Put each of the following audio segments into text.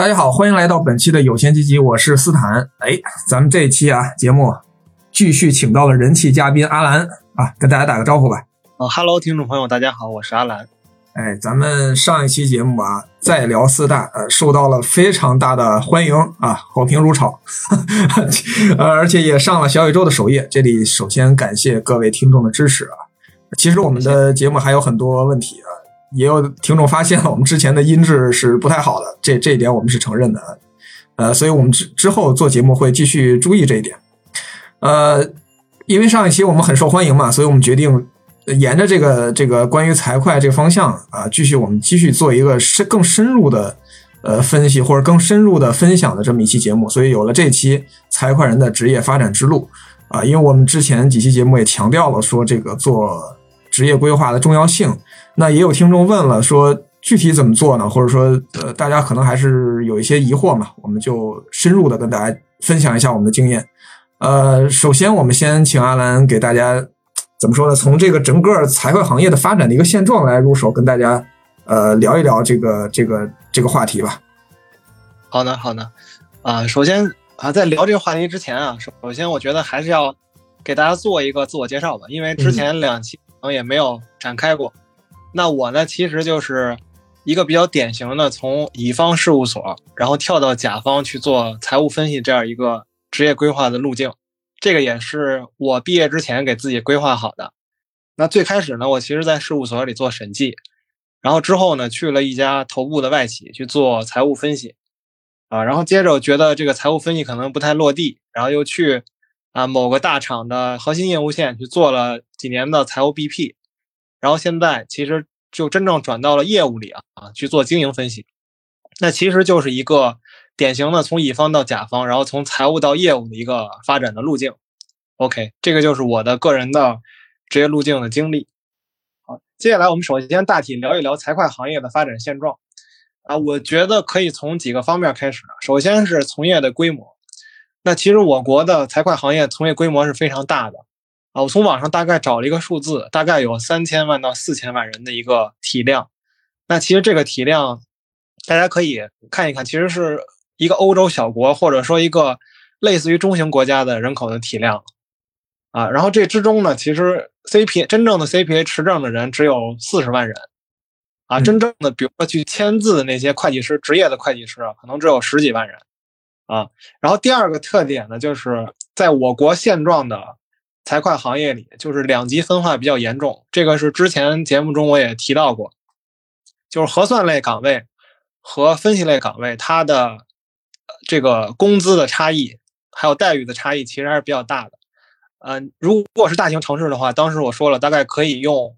大家好，欢迎来到本期的有钱基金，我是斯坦。哎，咱们这一期啊节目继续请到了人气嘉宾阿兰啊，跟大家打个招呼吧。啊哈喽，听众朋友，大家好，我是阿兰。哎，咱们上一期节目啊，再聊四大，呃，受到了非常大的欢迎啊，好评如潮，呃，而且也上了小宇宙的首页。这里首先感谢各位听众的支持啊。其实我们的节目还有很多问题啊，也有听众发现了我们之前的音质是不太好的，这这一点我们是承认的，呃，所以我们之之后做节目会继续注意这一点。呃，因为上一期我们很受欢迎嘛，所以我们决定。沿着这个这个关于财会这个方向啊，继续我们继续做一个深更深入的呃分析或者更深入的分享的这么一期节目，所以有了这期财会人的职业发展之路啊，因为我们之前几期节目也强调了说这个做职业规划的重要性，那也有听众问了说具体怎么做呢？或者说呃大家可能还是有一些疑惑嘛，我们就深入的跟大家分享一下我们的经验。呃，首先我们先请阿兰给大家。怎么说呢？从这个整个财会行业的发展的一个现状来入手，跟大家呃聊一聊这个这个这个话题吧。好的，好的。啊，首先啊，在聊这个话题之前啊，首先我觉得还是要给大家做一个自我介绍吧，因为之前两期可能也没有展开过。那我呢，其实就是一个比较典型的从乙方事务所，然后跳到甲方去做财务分析这样一个职业规划的路径。这个也是我毕业之前给自己规划好的。那最开始呢，我其实在事务所里做审计，然后之后呢，去了一家头部的外企去做财务分析，啊，然后接着觉得这个财务分析可能不太落地，然后又去啊某个大厂的核心业务线去做了几年的财务 BP，然后现在其实就真正转到了业务里啊啊去做经营分析，那其实就是一个。典型的从乙方到甲方，然后从财务到业务的一个发展的路径。OK，这个就是我的个人的职业路径的经历。好，接下来我们首先大体聊一聊财会行业的发展现状。啊，我觉得可以从几个方面开始。首先是从业的规模。那其实我国的财会行业从业规模是非常大的。啊，我从网上大概找了一个数字，大概有三千万到四千万人的一个体量。那其实这个体量，大家可以看一看，其实是。一个欧洲小国，或者说一个类似于中型国家的人口的体量，啊，然后这之中呢，其实 CPA 真正的 CPA 持证的人只有四十万人，啊，真正的比如说去签字的那些会计师，职业的会计师啊，可能只有十几万人，啊，然后第二个特点呢，就是在我国现状的财会行业里，就是两极分化比较严重，这个是之前节目中我也提到过，就是核算类岗位和分析类岗位，它的。这个工资的差异，还有待遇的差异，其实还是比较大的。嗯，如果是大型城市的话，当时我说了，大概可以用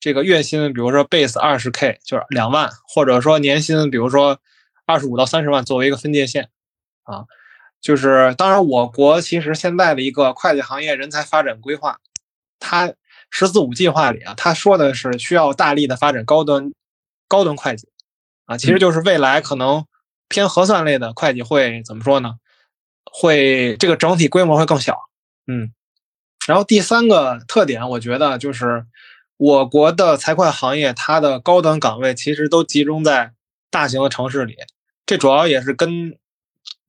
这个月薪，比如说 base 二十 k，就是两万，或者说年薪，比如说二十五到三十万，作为一个分界线。啊，就是当然，我国其实现在的一个会计行业人才发展规划，它“十四五”计划里啊，它说的是需要大力的发展高端高端会计，啊，其实就是未来可能。偏核算类的会计会怎么说呢？会这个整体规模会更小，嗯。然后第三个特点，我觉得就是我国的财会行业，它的高端岗位其实都集中在大型的城市里。这主要也是跟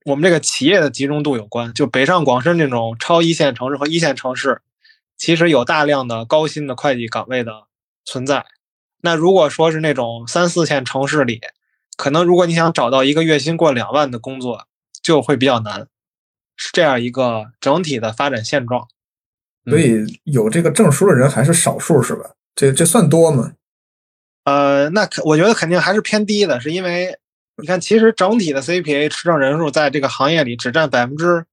我们这个企业的集中度有关。就北上广深这种超一线城市和一线城市，其实有大量的高薪的会计岗位的存在。那如果说是那种三四线城市里，可能如果你想找到一个月薪过两万的工作，就会比较难，是这样一个整体的发展现状。所以有这个证书的人还是少数，是吧？这这算多吗？呃，那肯我觉得肯定还是偏低的，是因为你看，其实整体的 CPA 持证人数在这个行业里只占百分之，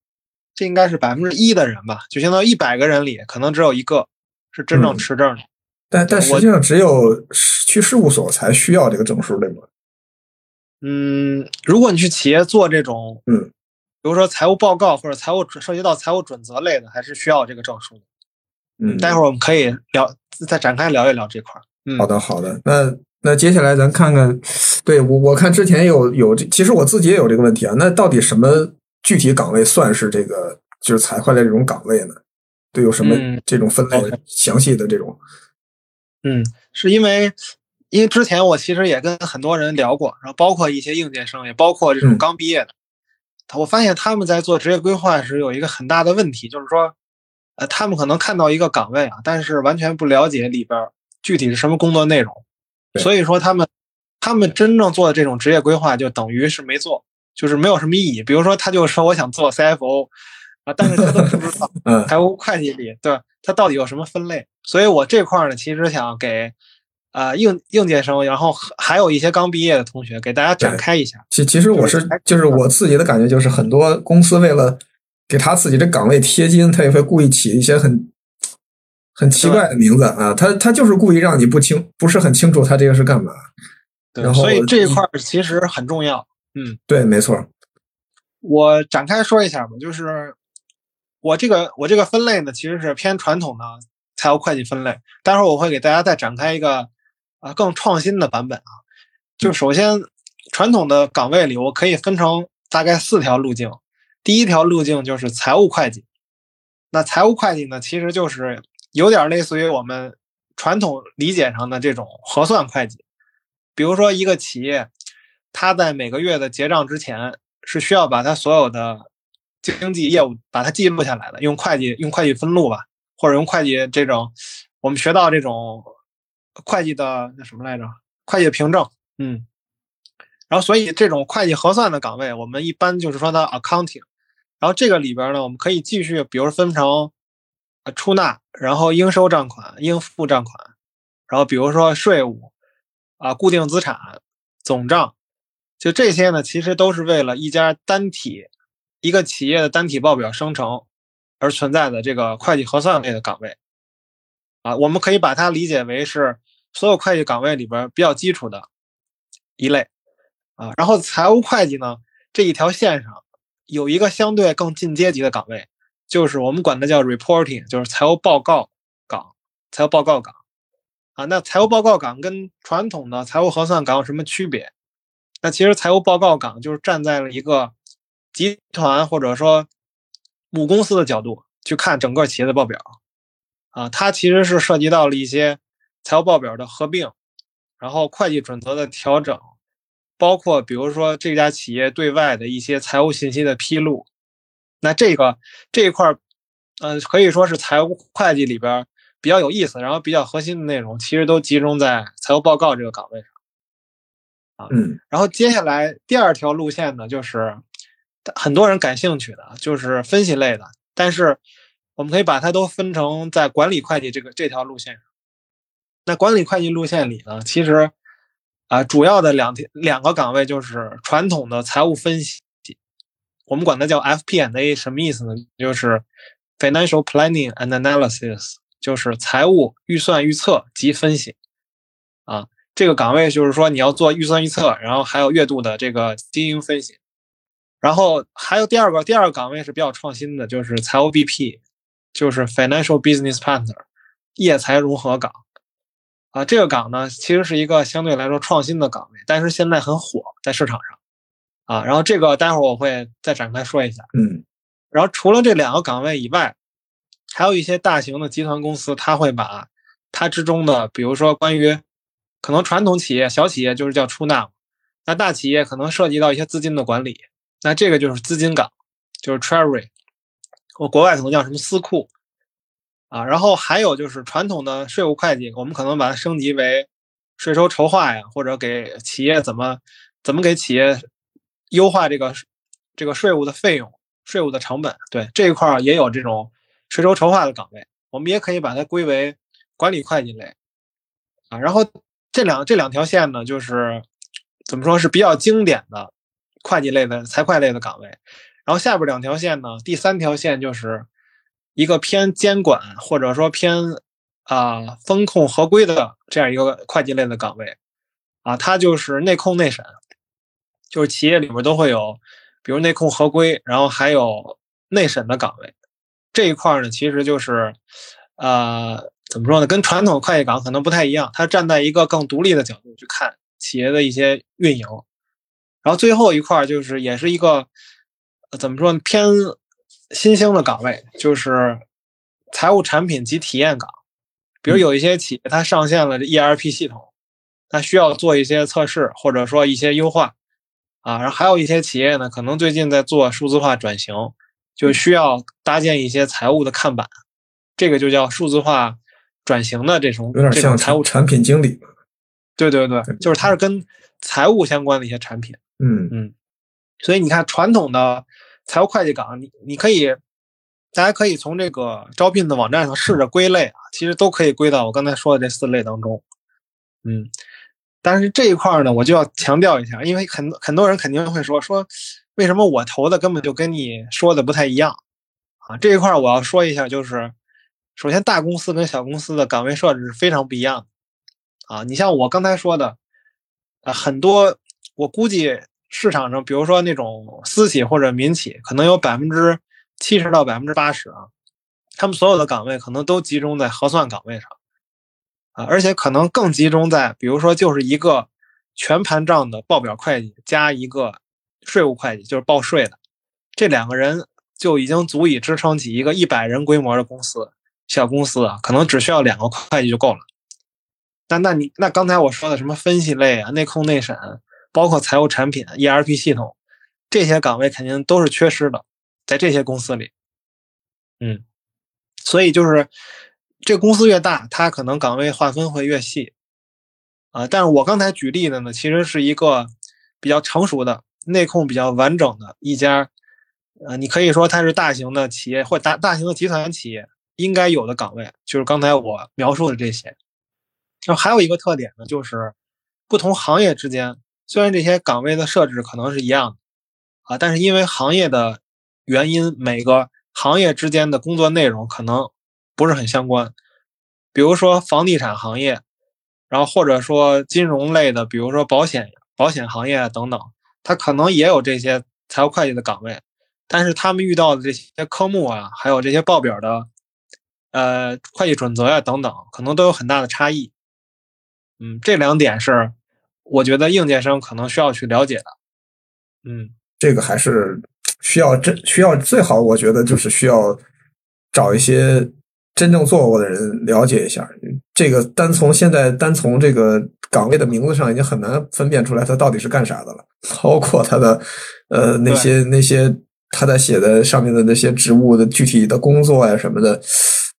这应该是百分之一的人吧？就相当于一百个人里，可能只有一个是真正持证的。但但实际上，只有去事务所才需要这个证书，对吗？嗯，如果你去企业做这种，嗯，比如说财务报告或者财务涉及到财务准则类的，还是需要这个证书的。嗯，待会儿我们可以聊，再展开聊一聊这块儿。嗯，好的，好的。那那接下来咱看看，对我我看之前有有这，其实我自己也有这个问题啊。那到底什么具体岗位算是这个就是财会的这种岗位呢？对，有什么这种分类详细的这种？嗯，是因为。因为之前我其实也跟很多人聊过，然后包括一些应届生，也包括这种刚毕业的，我发现他们在做职业规划时有一个很大的问题，就是说，呃，他们可能看到一个岗位啊，但是完全不了解里边具体是什么工作内容，所以说他们他们真正做的这种职业规划就等于是没做，就是没有什么意义。比如说，他就说我想做 CFO 啊，但是他都不知道 财务会计里对他到底有什么分类。所以我这块呢，其实想给。啊，应应届生，然后还有一些刚毕业的同学，给大家展开一下。其其实我是就是我自己的感觉，就是很多公司为了给他自己的岗位贴金，他也会故意起一些很很奇怪的名字啊。他他就是故意让你不清不是很清楚他这个是干嘛。然后所以这一块其实很重要。嗯，对，没错。我展开说一下吧，就是我这个我这个分类呢，其实是偏传统的财务会计分类。待会儿我会给大家再展开一个。啊，更创新的版本啊，就首先传统的岗位里，我可以分成大概四条路径。第一条路径就是财务会计。那财务会计呢，其实就是有点类似于我们传统理解上的这种核算会计。比如说一个企业，它在每个月的结账之前，是需要把它所有的经济业务把它记录下来的，用会计用会计分录吧，或者用会计这种我们学到这种。会计的那什么来着？会计凭证，嗯，然后所以这种会计核算的岗位，我们一般就是说它 accounting。然后这个里边呢，我们可以继续，比如分成出纳，然后应收账款、应付账款，然后比如说税务啊、固定资产、总账，就这些呢，其实都是为了一家单体一个企业的单体报表生成而存在的这个会计核算类的岗位。啊，我们可以把它理解为是所有会计岗位里边比较基础的一类啊。然后财务会计呢这一条线上有一个相对更进阶级的岗位，就是我们管它叫 reporting，就是财务报告岗。财务报告岗啊，那财务报告岗跟传统的财务核算岗有什么区别？那其实财务报告岗就是站在了一个集团或者说母公司的角度去看整个企业的报表。啊，它其实是涉及到了一些财务报表的合并，然后会计准则的调整，包括比如说这家企业对外的一些财务信息的披露。那这个这一块儿，嗯，可以说是财务会计里边比较有意思，然后比较核心的内容，其实都集中在财务报告这个岗位上。啊，嗯，然后接下来第二条路线呢，就是很多人感兴趣的，就是分析类的，但是。我们可以把它都分成在管理会计这个这条路线上。那管理会计路线里呢，其实啊，主要的两条两个岗位就是传统的财务分析，我们管它叫 FPNA，什么意思呢？就是 Financial Planning and Analysis，就是财务预算预测及分析。啊，这个岗位就是说你要做预算预测，然后还有月度的这个经营分析。然后还有第二个第二个岗位是比较创新的，就是财务 BP。就是 financial business partner，业财融合岗，啊，这个岗呢，其实是一个相对来说创新的岗位，但是现在很火在市场上，啊，然后这个待会儿我会再展开说一下，嗯，然后除了这两个岗位以外，还有一些大型的集团公司，它会把它之中的，比如说关于可能传统企业、小企业就是叫出纳，那大企业可能涉及到一些资金的管理，那这个就是资金岗，就是 treasury。我国外可能叫什么私库啊，然后还有就是传统的税务会计，我们可能把它升级为税收筹划呀，或者给企业怎么怎么给企业优化这个这个税务的费用、税务的成本。对这一块也有这种税收筹划的岗位，我们也可以把它归为管理会计类啊。然后这两这两条线呢，就是怎么说是比较经典的会计类的财会类的岗位。然后下边两条线呢，第三条线就是一个偏监管或者说偏啊风控合规的这样一个会计类的岗位，啊，它就是内控内审，就是企业里面都会有，比如内控合规，然后还有内审的岗位。这一块呢，其实就是呃怎么说呢，跟传统会计岗可能不太一样，它站在一个更独立的角度去看企业的一些运营。然后最后一块就是也是一个。怎么说呢？偏新兴的岗位就是财务产品及体验岗，比如有一些企业它上线了 ERP 系统，它需要做一些测试或者说一些优化啊。然后还有一些企业呢，可能最近在做数字化转型，就需要搭建一些财务的看板，这个就叫数字化转型的这种有点像财务。产品经理。对对对，就是它是跟财务相关的一些产品。嗯嗯所以你看，传统的财务会计岗，你你可以，大家可以从这个招聘的网站上试着归类啊，其实都可以归到我刚才说的这四类当中。嗯，但是这一块呢，我就要强调一下，因为很很多人肯定会说说，为什么我投的根本就跟你说的不太一样啊？这一块我要说一下，就是首先大公司跟小公司的岗位设置是非常不一样啊。你像我刚才说的，啊，很多我估计市场上，比如说那种私企或者民企，可能有百分之七十到百分之八十啊，他们所有的岗位可能都集中在核算岗位上啊，而且可能更集中在，比如说就是一个全盘账的报表会计加一个税务会计，就是报税的，这两个人就已经足以支撑起一个一百人规模的公司。小公司啊，可能只需要两个会计就够了。那那你那刚才我说的什么分析类啊、内控内审，包括财务产品、ERP 系统这些岗位肯定都是缺失的，在这些公司里。嗯，所以就是这公司越大，它可能岗位划分会越细啊。但是我刚才举例的呢，其实是一个比较成熟的、内控比较完整的一家，呃，你可以说它是大型的企业或大大型的集团企业应该有的岗位，就是刚才我描述的这些。然后还有一个特点呢，就是不同行业之间，虽然这些岗位的设置可能是一样的啊，但是因为行业的原因，每个行业之间的工作内容可能不是很相关。比如说房地产行业，然后或者说金融类的，比如说保险、保险行业等等，它可能也有这些财务会计的岗位，但是他们遇到的这些科目啊，还有这些报表的呃会计准则呀、等等，可能都有很大的差异。嗯，这两点是我觉得应届生可能需要去了解的。嗯，这个还是需要这需要最好，我觉得就是需要找一些真正做过的人了解一下。这个单从现在单从这个岗位的名字上，已经很难分辨出来他到底是干啥的了，包括他的呃那些那些他在写的上面的那些职务的具体的工作呀什么的，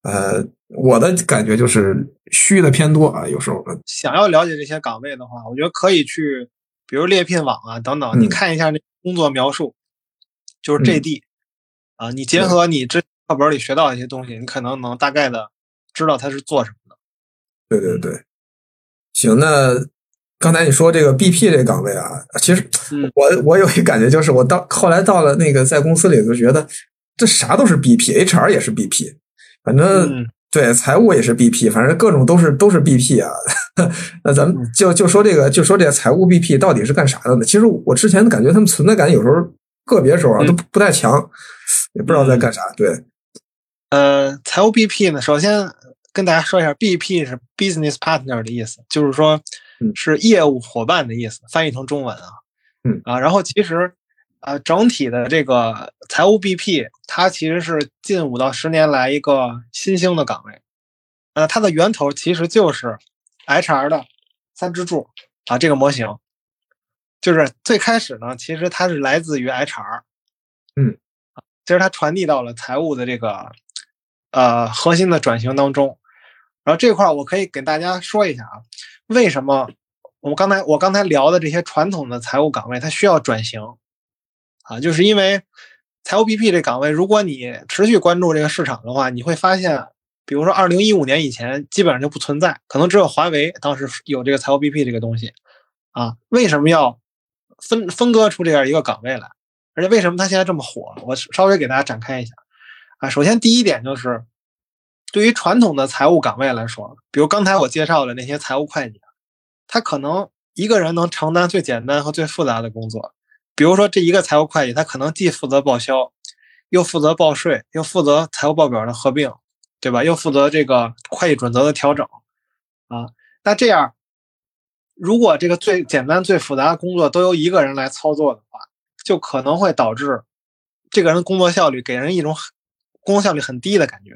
呃，我的感觉就是虚的偏多啊，有时候。想要了解这些岗位的话，我觉得可以去，比如猎聘网啊等等，你嗯。看一下那工作描述，就是嗯。JD 啊，你结合你之课本里学到的一些东西，你可能能大概的知道他是做什么的。对对对，行，那刚才你说这个 BP 这个岗位啊，其实嗯我我有一感觉，就是我到后来到了那个在公司里，就觉得这啥都是 BP，HR 也是 BP，反正、嗯对财务也是 BP，反正各种都是都是 BP 啊。那咱们就就说这个，就说这个财务 BP 到底是干啥的呢？其实我之前感觉他们存在感有时候个别时候啊嗯都不不太强，也不知道在干啥。对，呃，财务 BP 呢，首先跟大家说一下，BP 是 business partner 的意思，就是说嗯是业务伙伴的意思，翻译成中文啊。嗯啊，然后其实呃，整体的这个财务 BP，它其实是近五到十年来一个新兴的岗位。呃，它的源头其实就是 HR 的三支柱啊，这个模型，就是最开始呢，其实它是来自于 HR，嗯，其实它传递到了财务的这个呃核心的转型当中。然后这块儿我可以给大家说一下啊，为什么我们刚才我刚才聊的这些传统的财务岗位它需要转型啊，就是因为财务 BP 这岗位，如果你持续关注这个市场的话，你会发现，比如说二零一五年以前基本上就不存在，可能只有华为当时有这个财务 BP 这个东西啊。为什么要分分割出这样一个岗位来？而且为什么它现在这么火？我稍微给大家展开一下啊。首先第一点就是，对于传统的财务岗位来说，比如刚才我介绍的那些财务会计，他可能一个人能承担最简单和最复杂的工作。比如说这一个财务会计，他可能既负责报销，又负责报税，又负责财务报表的合并，对吧？又负责这个会计准则的调整，啊，那这样，如果这个最简单、最复杂的工作都由一个人来操作的话，就可能会导致这个人工作效率给人一种很工作效率很低的感觉。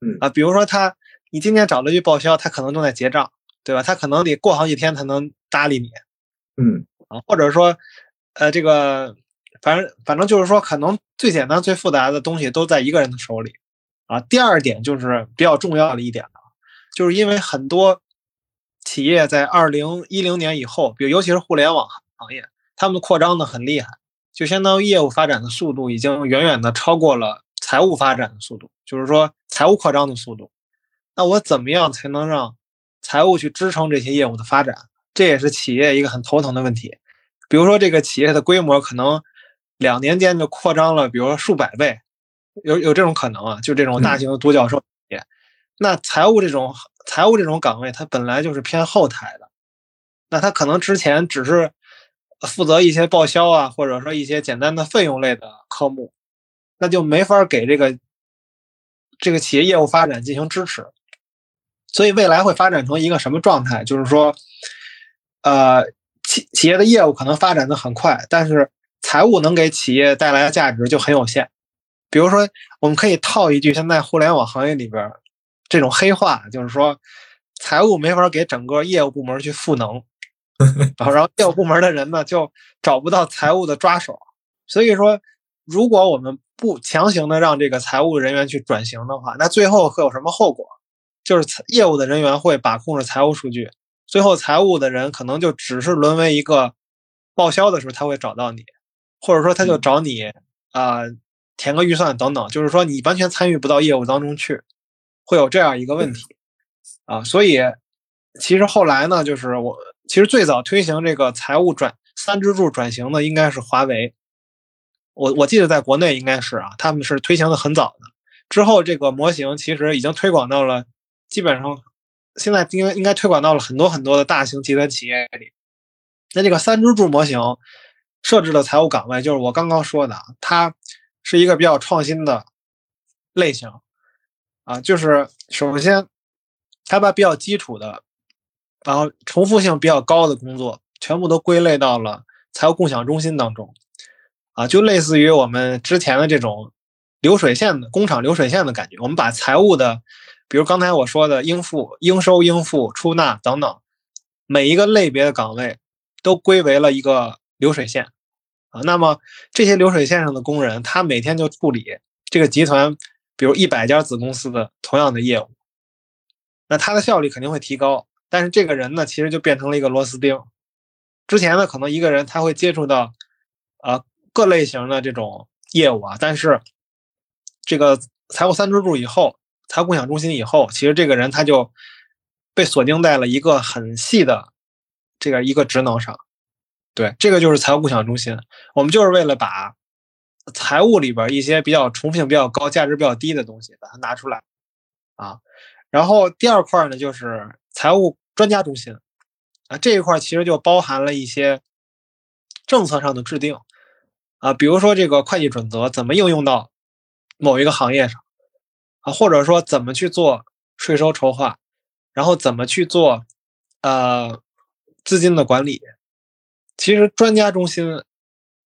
嗯啊，比如说他，你今天找他去报销，他可能正在结账对吧？他可能得过好几天才能搭理你嗯啊，或者说，呃，这个反正反正就是说，可能最简单、最复杂的东西都在一个人的手里啊。第二点就是比较重要的一点呢，就是因为很多企业在二零一零年以后，比如尤其是互联网行业，他们扩张的很厉害，就相当于业务发展的速度已经远远的超过了财务发展的速度，就是说财务扩张的速度。那我怎么样才能让财务去支撑这些业务的发展？这也是企业一个很头疼的问题。比如说，这个企业的规模可能两年间就扩张了，比如说数百倍，有有这种可能啊？就这种大型的独角兽企业，那财务这种财务这种岗位，它本来就是偏后台的，那它可能之前只是负责一些报销啊，或者说一些简单的费用类的科目，那就没法给这个这个企业业务发展进行支持。所以未来会发展成一个什么状态？就是说，呃，企企业的业务可能发展的很快，但是财务能给企业带来的价值就很有限。比如说，我们可以套一句现在互联网行业里边这种黑话，就是说，财务没法给整个业务部门去赋能，然后然后业务部门的人呢就找不到财务的抓手。所以说，如果我们不强行的让这个财务人员去转型的话，那最后会有什么后果？就是财业务的人员会把控着财务数据，最后财务的人可能就只是沦为一个报销的时候他会找到你，或者说他就找你啊、填个预算等等，就是说你完全参与不到业务当中去，会有这样一个问题啊。所以其实后来呢，就是我其实最早推行这个财务转三支柱转型的应该是华为，我我记得在国内应该是啊，他们是推行的很早的。之后这个模型其实已经推广到了。基本上，现在应该应该推广到了很多很多的大型集团企业里。那这个三支柱模型设置的财务岗位，就是我刚刚说的，它是一个比较创新的类型啊。就是首先，它把比较基础的，然后重复性比较高的工作，全部都归类到了财务共享中心当中啊，就类似于我们之前的这种流水线的工厂流水线的感觉。我们把财务的比如刚才我说的应付、应收、应付、出纳等等，每一个类别的岗位都归为了一个流水线啊。那么这些流水线上的工人，他每天就处理这个集团，比如一百家子公司的同样的业务，那他的效率肯定会提高。但是这个人呢，其实就变成了一个螺丝钉。之前呢，可能一个人他会接触到啊各类型的这种业务啊，但是这个财务三支柱以后。财务共享中心以后，其实这个人他就被锁定在了一个很细的这个一个职能上。对，这个就是财务共享中心。我们就是为了把财务里边一些比较重复性比较高、价值比较低的东西把它拿出来啊。然后第二块呢，就是财务专家中心啊，这一块其实就包含了一些政策上的制定啊，比如说这个会计准则怎么应用到某一个行业上。啊，或者说怎么去做税收筹划，然后怎么去做呃资金的管理，其实专家中心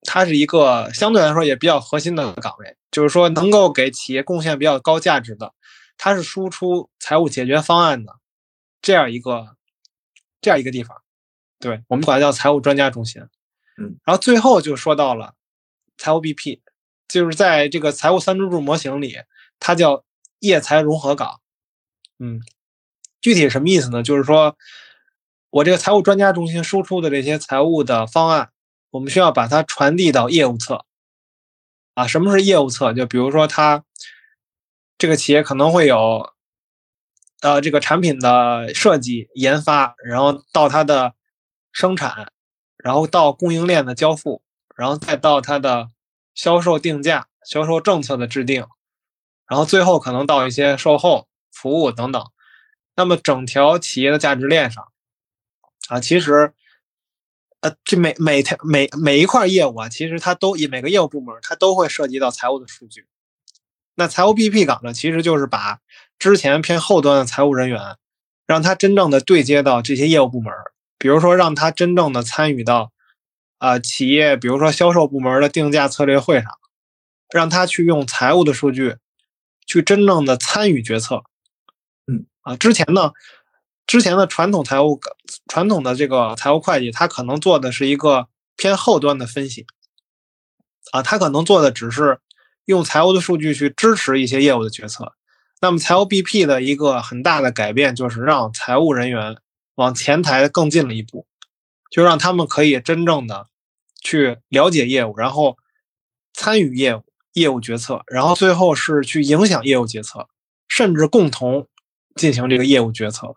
它是一个相对来说也比较核心的岗位，就是说能够给企业贡献比较高价值的，它是输出财务解决方案的这样一个这样一个地方，对我们管它叫财务专家中心。嗯，然后最后就说到了财务 BP，就是在这个财务三支柱模型里，它叫。业财融合岗，嗯，具体什么意思呢？就是说我这个财务专家中心输出的这些财务的方案，我们需要把它传递到业务侧。啊，什么是业务侧？就比如说，它这个企业可能会有，呃，这个产品的设计、研发，然后到它的生产，然后到供应链的交付，然后再到它的销售定价、销售政策的制定。然后最后可能到一些售后服务等等，那么整条企业的价值链上，啊，其实，呃，这每每条每每一块业务啊，其实它都以每个业务部门它都会涉及到财务的数据。那财务 BP 岗呢，其实就是把之前偏后端的财务人员，让他真正的对接到这些业务部门，比如说让他真正的参与到，啊，企业比如说销售部门的定价策略会上，让他去用财务的数据。去真正的参与决策，嗯啊，之前呢，之前的传统财务、传统的这个财务会计，他可能做的是一个偏后端的分析，啊，他可能做的只是用财务的数据去支持一些业务的决策。那么财务 BP 的一个很大的改变，就是让财务人员往前台更进了一步，就让他们可以真正的去了解业务，然后参与业务、业务决策，然后最后是去影响业务决策，甚至共同进行这个业务决策。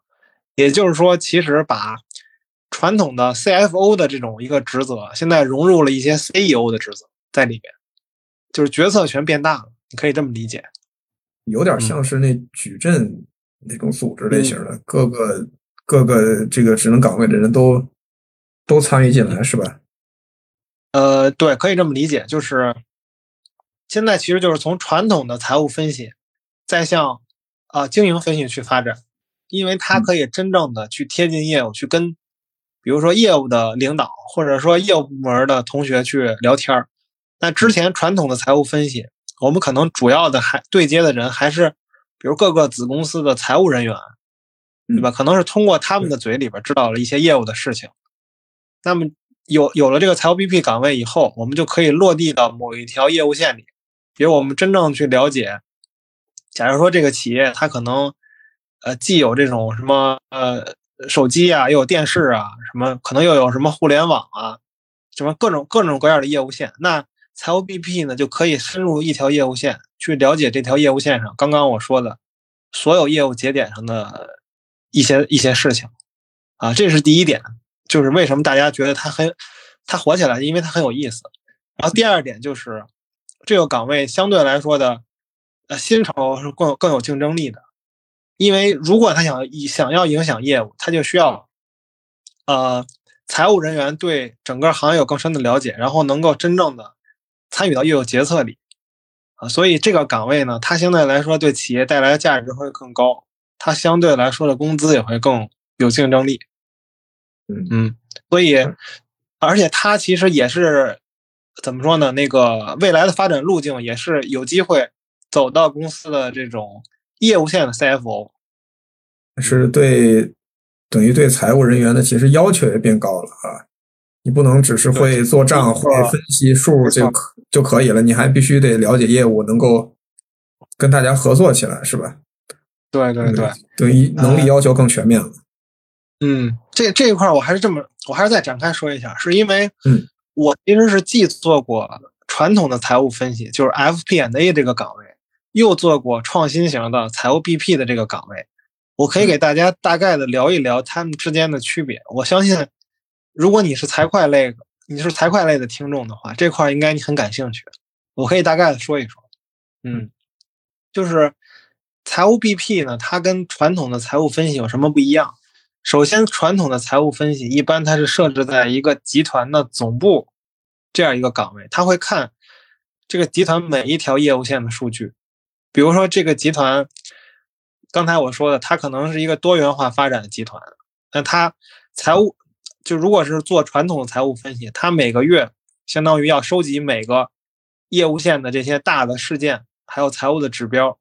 也就是说，其实把传统的 CFO 的这种一个职责，现在融入了一些 CEO 的职责在里面，就是决策权变大了，你可以这么理解。有点像是那矩阵那种组织类型的，各个各个这个职能岗位的人都都参与进来，是吧？呃，对，可以这么理解，就是现在其实就是从传统的财务分析，再向啊经营分析去发展。因为它可以真正的去贴近业务，去跟，比如说业务的领导，或者说业务部门的同学去聊天儿。那之前传统的财务分析，我们可能主要的还对接的人还是，比如各个子公司的财务人员，对吧？可能是通过他们的嘴里边知道了一些业务的事情。那么有有了这个财务 BP 岗位以后，我们就可以落地到某一条业务线里，比如我们真正去了解，假如说这个企业它可能。呃，既有这种什么呃手机啊，又有电视啊，什么可能又有什么互联网啊，什么各种各种各样的业务线。那财务 BP 呢，就可以深入一条业务线，去了解这条业务线上刚刚我说的所有业务节点上的一些一些事情啊。这是第一点，就是为什么大家觉得它很它火起来，因为它很有意思。然后第二点就是这个岗位相对来说的呃薪酬是更更有竞争力的。因为如果他想想要影响业务，他就需要，呃，财务人员对整个行业有更深的了解，然后能够真正的参与到业务决策里，啊，所以这个岗位呢，它相对来说对企业带来的价值会更高，它相对来说的工资也会更有竞争力。嗯嗯，所以，而且它其实也是怎么说呢？那个未来的发展路径也是有机会走到公司的这种。业务线的 CFO 是对，等于对财务人员的其实要求也变高了啊！你不能只是会做账、会分析数就可就可以了，你还必须得了解业务，能够跟大家合作起来，是吧？对对对，等于能力要求更全面了。嗯，这这一块我还是这么，我还是再展开说一下，是因为嗯，我其实是既做过传统的财务分析，就是 FP&A 这个岗位。又做过创新型的财务 BP 的这个岗位，我可以给大家大概的聊一聊他们之间的区别。我相信，如果你是财会类，你是财会类的听众的话，这块应该你很感兴趣。我可以大概的说一说。嗯，就是财务 BP 呢，它跟传统的财务分析有什么不一样？首先，传统的财务分析一般它是设置在一个集团的总部这样一个岗位，他会看这个集团每一条业务线的数据。比如说，这个集团，刚才我说的，它可能是一个多元化发展的集团。那它财务，就如果是做传统的财务分析，它每个月相当于要收集每个业务线的这些大的事件，还有财务的指标。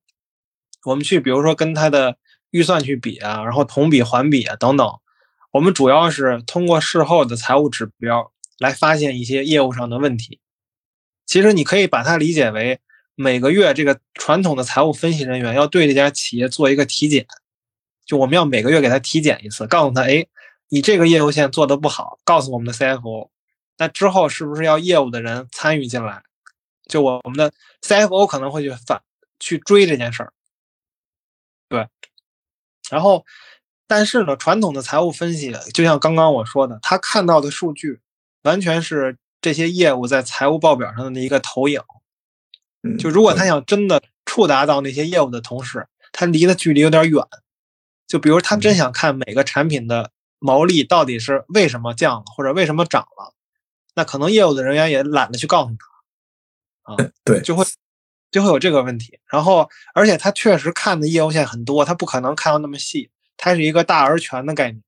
我们去，比如说跟它的预算去比啊，然后同比环比啊等等。我们主要是通过事后的财务指标来发现一些业务上的问题。其实你可以把它理解为。每个月，这个传统的财务分析人员要对这家企业做一个体检，就我们要每个月给他体检一次，告诉他，哎，你这个业务线做的不好，告诉我们的 CFO，那之后是不是要业务的人参与进来？就我们的 CFO 可能会去反去追这件事儿，然后，但是呢，传统的财务分析，就像刚刚我说的，他看到的数据完全是这些业务在财务报表上的一个投影。就如果他想真的触达到那些业务的同时，他离的距离有点远。就比如他真想看每个产品的毛利到底是为什么降了，或者为什么涨了，那可能业务的人员也懒得去告诉他。啊，对，就会就会有这个问题。然后，而且他确实看的业务线很多，他不可能看到那么细。它是一个大而全的概念。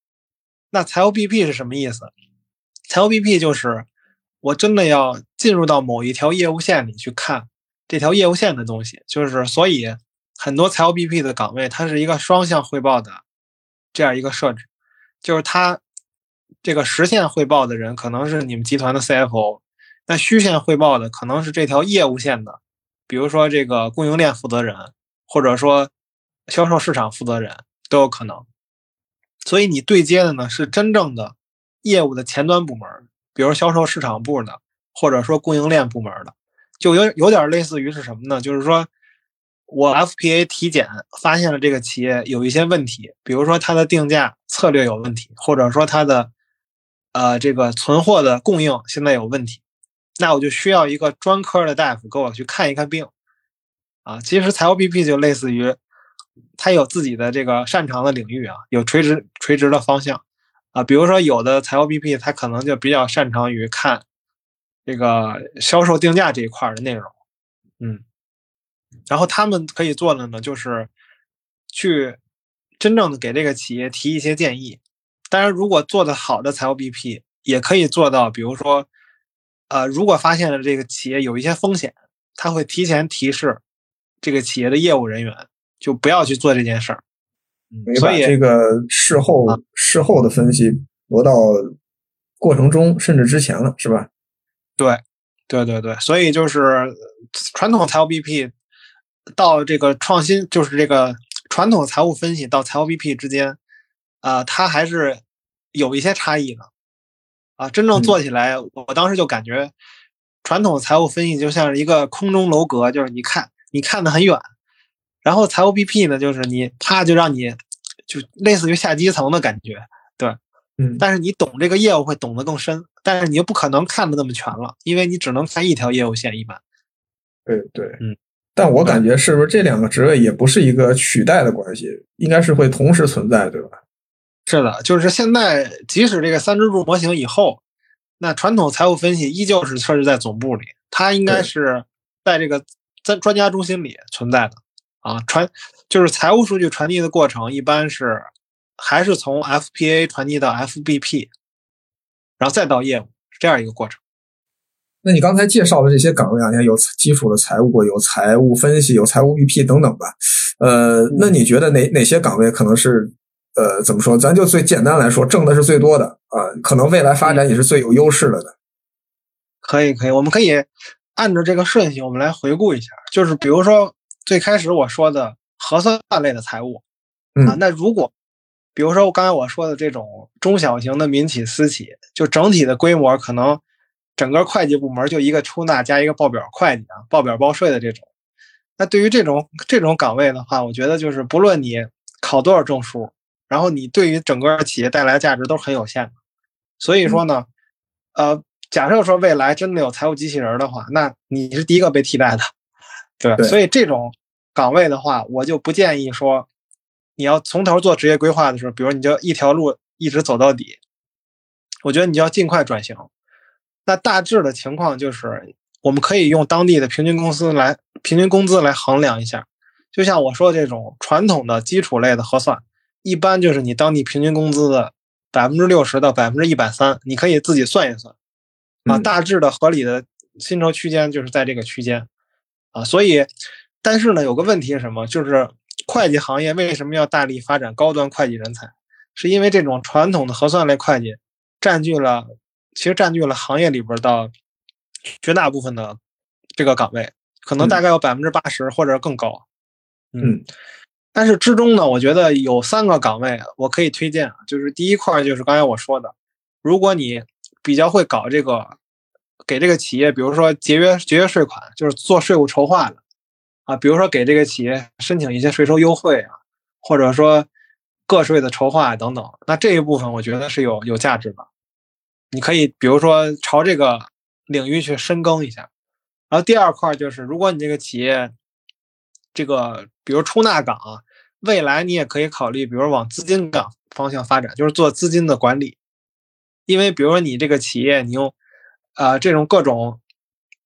那财务 BP 是什么意思？财务 BP 就是我真的要进入到某一条业务线里去看。这条业务线的东西，就是所以很多财务 BP 的岗位，它是一个双向汇报的这样一个设置，就是他这个实线汇报的人可能是你们集团的 CFO，那虚线汇报的可能是这条业务线的，比如说这个供应链负责人，或者说销售市场负责人都有可能。所以你对接的呢是真正的业务的前端部门，比如销售市场部的，或者说供应链部门的，就有有点类似于是什么呢？就是说我 FPA 体检发现了这个企业有一些问题，比如说它的定价策略有问题，或者说它的呃这个存货的供应现在有问题，那我就需要一个专科的大夫给我去看一看病啊。其实财务 BP 就类似于。他有自己的这个擅长的领域啊，有垂直垂直的方向啊，比如说有的财务 BP 他可能就比较擅长于看这个销售定价这一块的内容，嗯，然后他们可以做的呢，就是去真正的给这个企业提一些建议。当然，如果做的好的财务 BP 也可以做到，比如说，呃，如果发现了这个企业有一些风险，他会提前提示这个企业的业务人员。就不要去做这件事儿，所以这个事后事后的分析挪到过程中甚至之前了，是吧？对，对对对，所以就是传统财务 BP 到这个创新，就是这个传统财务分析到财务 BP 之间，啊，它还是有一些差异的，啊，真正做起来，我当时就感觉传统财务分析就像是一个空中楼阁，就是你看你看的很远。然后财务 BP 呢，就是你啪就让你就类似于下基层的感觉，对，嗯，但是你懂这个业务会懂得更深，但是你又不可能看的那么全了，因为你只能看一条业务线一般。对对，嗯，但我感觉是不是这两个职位也不是一个取代的关系，应该是会同时存在，对吧？是的，就是现在即使这个三支柱模型以后，那传统财务分析依旧是设置在总部里，它应该是在这个在专家中心里存在的。啊，传就是财务数据传递的过程，一般是还是从 FPA 传递到 FBP，然后再到业务，是这样一个过程。那你刚才介绍的这些岗位啊，你看有基础的财务，有财务分析，有财务 BP 等等吧。呃，那你觉得哪哪些岗位可能是呃怎么说？咱就最简单来说，挣的是最多的啊，可能未来发展也是最有优势的呢？可以，可以，我们可以按照这个顺序，我们来回顾一下，就是比如说。最开始我说的核算类的财务，啊，那如果比如说我刚才我说的这种中小型的民企私企，就整体的规模可能整个会计部门就一个出纳加一个报表会计啊，报表报税的这种，那对于这种这种岗位的话，我觉得就是不论你考多少证书，然后你对于整个企业带来的价值都是很有限的。所以说呢，呃，假设说未来真的有财务机器人的话，那你是第一个被替代的。对，所以这种岗位的话，我就不建议说你要从头做职业规划的时候，比如你就一条路一直走到底。我觉得你就要尽快转型。那大致的情况就是，我们可以用当地的平均工资来平均工资来衡量一下。就像我说的这种传统的基础类的核算，一般就是你当地平均工资的百分之六十到百分之一百三，你可以自己算一算啊，大致的合理的薪酬区间就是在这个区间。啊，所以，但是呢，有个问题是什么？就是会计行业为什么要大力发展高端会计人才？是因为这种传统的核算类会计占据了，其实占据了行业里边的绝大部分的这个岗位，可能大概有百分之八十或者更高。嗯，但是之中呢，我觉得有三个岗位我可以推荐，就是第一块就是刚才我说的，如果你比较会搞这个。给这个企业，比如说节约节约税款，就是做税务筹划的啊，比如说给这个企业申请一些税收优惠啊，或者说个税的筹划等等，那这一部分我觉得是有有价值的。你可以比如说朝这个领域去深耕一下。然后第二块就是，如果你这个企业这个比如出纳岗啊，未来你也可以考虑，比如往资金岗方向发展，就是做资金的管理，因为比如说你这个企业你用啊，这种各种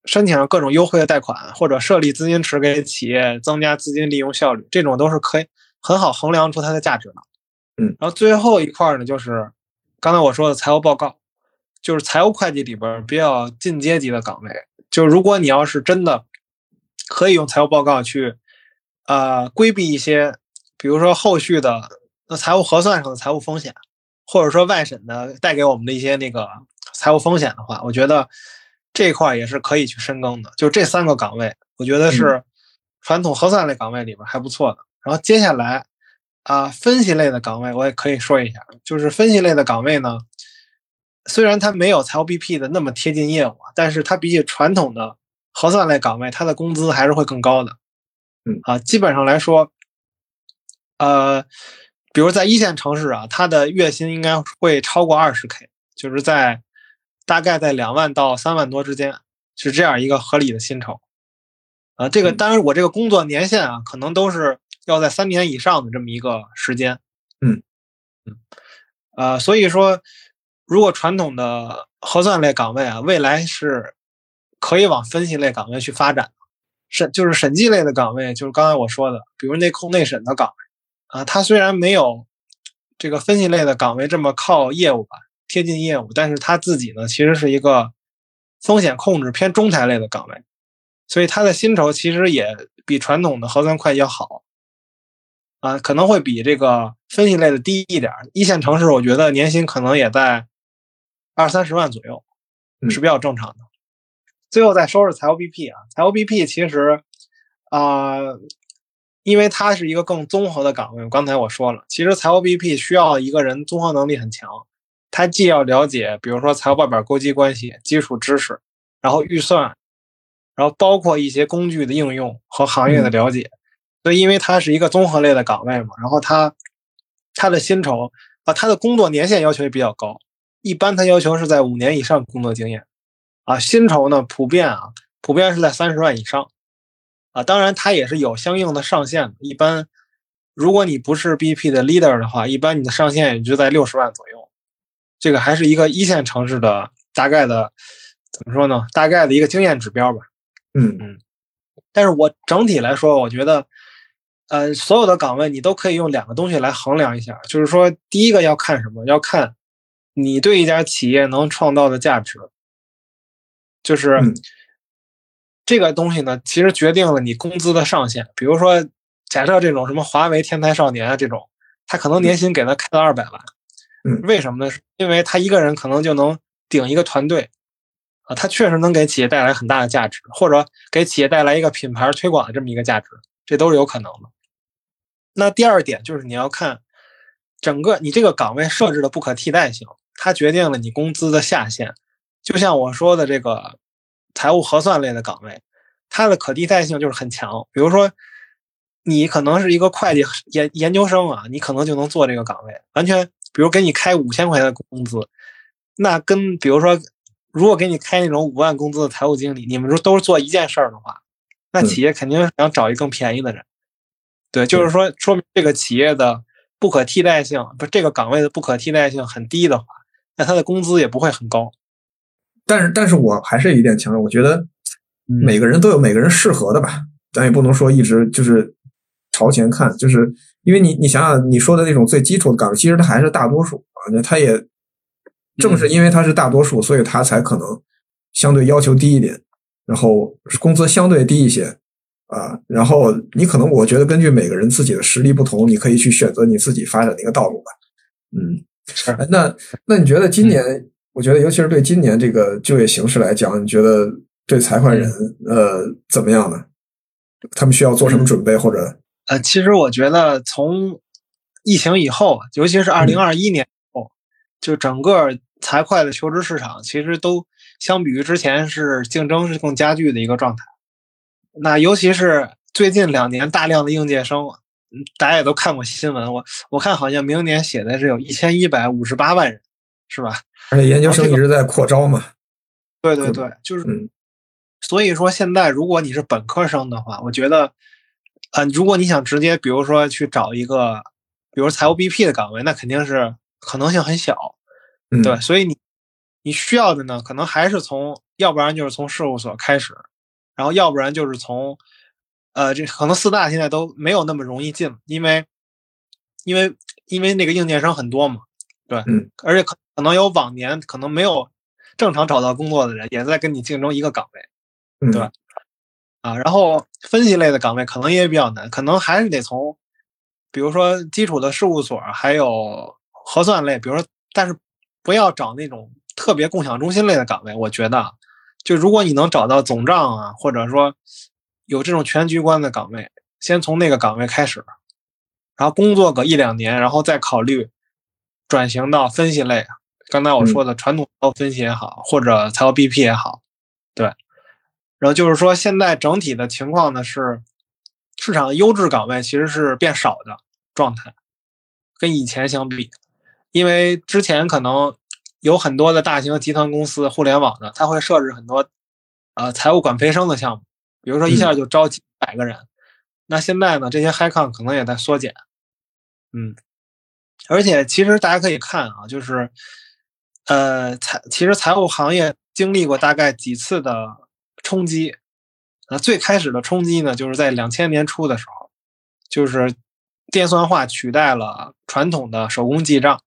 申请各种优惠的贷款，或者设立资金池给企业增加资金利用效率，这种都是可以很好衡量出它的价值的。嗯，然后最后一块呢，就是刚才我说的财务报告，就是财务会计里边比较进阶级的岗位。就如果你要是真的可以用财务报告去，呃，规避一些，比如说后续的那财务核算上的财务风险，或者说外审的带给我们的一些那个财务风险的话，我觉得这一块也是可以去深耕的。就这三个岗位，我觉得是传统核算类岗位里边还不错的。然后接下来啊，分析类的岗位我也可以说一下，就是分析类的岗位呢，虽然它没有财务 BP 的那么贴近业务，但是它比起传统的核算类岗位，它的工资还是会更高的。嗯啊，基本上来说，呃，比如在一线城市啊，他的月薪应该会超过二十 K，就是在大概在两万到三万多之间，是这样一个合理的薪酬。啊，这个当然我这个工作年限啊，可能都是要在三年以上的这么一个时间。嗯嗯，呃，所以说，如果传统的核算类岗位啊，未来是可以往分析类岗位去发展。审就是审计类的岗位，就是刚才我说的，比如内控内审的岗位啊，它虽然没有这个分析类的岗位这么靠业务吧，贴近业务，但是它自己呢，其实是一个风险控制偏中台类的岗位，所以它的薪酬其实也比传统的核算会计要好啊，可能会比这个分析类的低一点。一线城市我觉得年薪可能也在二三十万左右，是比较正常的。最后再说说财务 BP 啊，财务 BP 其实啊，因为它是一个更综合的岗位。刚才我说了，其实财务 BP 需要一个人综合能力很强，他既要了解，比如说财务报表勾稽关系基础知识，然后预算，然后包括一些工具的应用和行业的了解。所以，因为它是一个综合类的岗位嘛，然后他他的薪酬啊，他的工作年限要求也比较高，一般他要求是在五年以上工作经验。啊，薪酬呢，普遍啊，普遍是在三十万以上，啊，当然它也是有相应的上限的。一般，如果你不是 BP 的 leader 的话，一般你的上限也就在六十万左右。这个还是一个一线城市的大概的，怎么说呢？大概的一个经验指标吧。嗯嗯。但是我整体来说，我觉得，呃，所有的岗位你都可以用两个东西来衡量一下，就是说，第一个要看什么？要看你对一家企业能创造的价值。就是这个东西呢，其实决定了你工资的上限。比如说，假设这种什么华为天才少年啊，这种，他可能年薪给他开到二百万。嗯，为什么呢？是因为他一个人可能就能顶一个团队啊，他确实能给企业带来很大的价值，或者给企业带来一个品牌推广的这么一个价值，这都是有可能的。那第二点就是你要看整个你这个岗位设置的不可替代性，它决定了你工资的下限。就像我说的这个财务核算类的岗位，它的可替代性就是很强。比如说，你可能是一个会计研研究生啊，你可能就能做这个岗位，完全，比如给你开五千块钱的工资，那跟比如说，如果给你开那种五万工资的财务经理，你们说都是做一件事儿的话，那企业肯定想找一个更便宜的人。对，就是说，说明这个企业的不可替代性，不，这个岗位的不可替代性很低的话，那他的工资也不会很高。但是，但是我还是一点强调，我觉得每个人都有每个人适合的吧，咱也不能说一直就是朝前看，就是因为你你想想你说的那种最基础的岗位，其实它还是大多数啊，那它也正是因为它是大多数，所以它才可能相对要求低一点，然后工资相对低一些啊，然后你可能我觉得根据每个人自己的实力不同，你可以去选择你自己发展的一个道路吧。嗯，那那你觉得今年？我觉得，尤其是对今年这个就业形势来讲，你觉得对财会人呃怎么样呢？他们需要做什么准备，或者呃，其实我觉得从疫情以后，尤其是二零二一年后，就整个财会的求职市场，其实都相比于之前是竞争是更加剧的一个状态。那尤其是最近两年大量的应届生，大家也都看过新闻，我我看好像明年写的是有一千一百五十八万人，是吧？而且研究生一直在扩招嘛，对对对，就是，所以说现在如果你是本科生的话，我觉得，呃，如果你想直接比如说去找一个，比如财务 BP 的岗位，那肯定是可能性很小，对，所以你你需要的呢，可能还是从，要不然就是从事务所开始，然后要不然就是从，呃，这可能四大现在都没有那么容易进，因为，因为因为那个应届生很多嘛。对，嗯，而且可可能有往年可能没有正常找到工作的人，也在跟你竞争一个岗位，对吧？啊，然后分析类的岗位可能也比较难，可能还是得从比如说基础的事务所，还有核算类，比如说，但是不要找那种特别共享中心类的岗位。我觉得，就如果你能找到总账啊，或者说有这种全局观的岗位，先从那个岗位开始，然后工作个一两年，然后再考虑转型到分析类。刚才我说的传统财务分析也好，或者财务 BP 也好，对。然后就是说，现在整体的情况呢是，市场优质岗位其实是变少的状态，跟以前相比，因为之前可能有很多的大型集团公司、互联网的，它会设置很多呃财务管培生的项目，比如说一下就招几百个人。那现在呢，这些 high con 可能也在缩减，嗯，而且其实大家可以看啊，就是。呃，财其实财务行业经历过大概几次的冲击。那最开始的冲击呢，就是在两千年初的时候，就是电算化取代了传统的手工记账，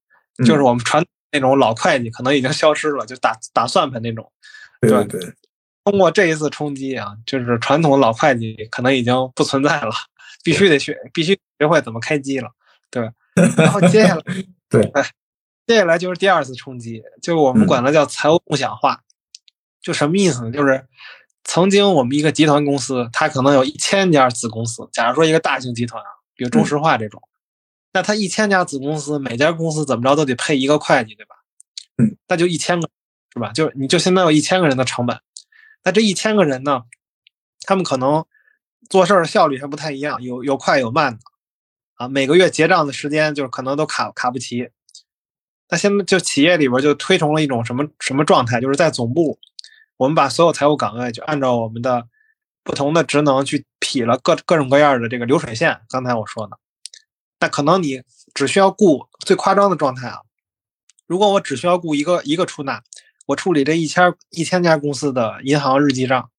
就是我们传那种老会计可能已经消失了，就打打算盘那种。对对。通过这一次冲击啊，就是传统老会计可能已经不存在了，必须得学，必须学会怎么开机了。对。然后接下来，对。接下来就是第二次冲击，就是我们管它叫财务共享化，就什么意思呢？就是曾经我们一个集团公司，它可能有一千家子公司。假如说一个大型集团啊，比如中石化这种，那它一千家子公司，每家公司怎么着都得配一个会计，对吧？嗯，那就一千个，是吧？就你就相当有一千个人的成本。那这一千个人呢，他们可能做事儿的效率还不太一样，有有快有慢的啊。每个月结账的时间就是可能都卡卡不齐。那现在就企业里边就推崇了一种什么什么状态，就是在总部，我们把所有财务岗位就按照我们的不同的职能去匹了各各种各样的这个流水线。刚才我说的，那可能你只需要雇最夸张的状态啊，如果我只需要雇一个一个出纳，我处理这一千一千家公司的银行日记账，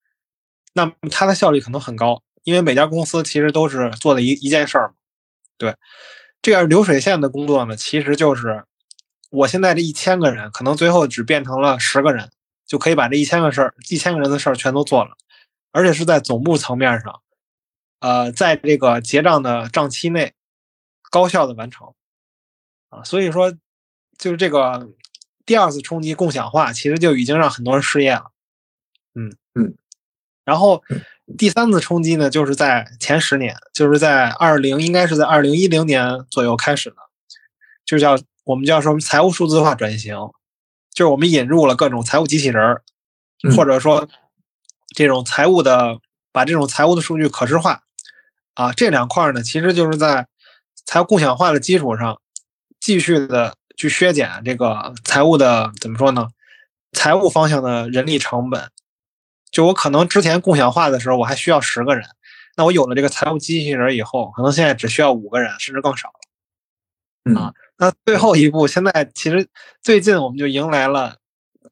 那它的效率可能很高，因为每家公司其实都是做的一一件事儿嘛。对，这样流水线的工作呢，其实就是。我现在这一千个人，可能最后只变成了十个人，就可以把这一千个事儿、一千个人的事儿全都做了，而且是在总部层面上，呃，在这个结账的账期内高效的完成，啊，所以说就是这个第二次冲击共享化，其实就已经让很多人失业了，嗯嗯，然后第三次冲击呢，就是在前十年，就是在二零，应该是在二零一零年左右开始的，就叫。我们叫什么？财务数字化转型，就是我们引入了各种财务机器人儿，或者说这种财务的，把这种财务的数据可视化啊，这两块呢，其实就是在财务共享化的基础上，继续的去削减这个财务的怎么说呢？财务方向的人力成本。就我可能之前共享化的时候，我还需要十个人，那我有了这个财务机器人以后，可能现在只需要五个人，甚至更少了。啊。那最后一步，现在其实最近我们就迎来了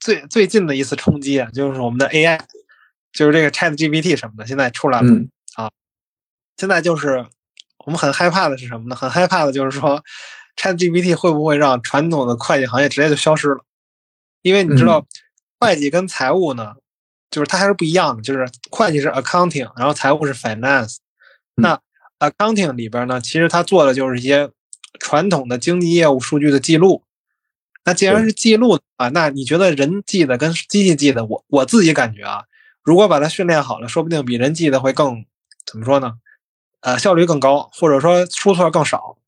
最最近的一次冲击啊，就是我们的 AI，就是这个 Chat GPT 什么的，现在出来了啊。现在就是我们很害怕的是什么呢？很害怕的就是说，Chat GPT 会不会让传统的会计行业直接就消失了？因为你知道，会计跟财务呢，就是它还是不一样的，就是会计是 accounting，然后财务是 finance。那 accounting 里边呢，其实它做的就是一些。传统的经济业务数据的记录，那既然是记录啊，那你觉得人记的跟机器记的，我我自己感觉啊，如果把它训练好了，说不定比人记的会更怎么说呢？呃，效率更高，或者说出错更少。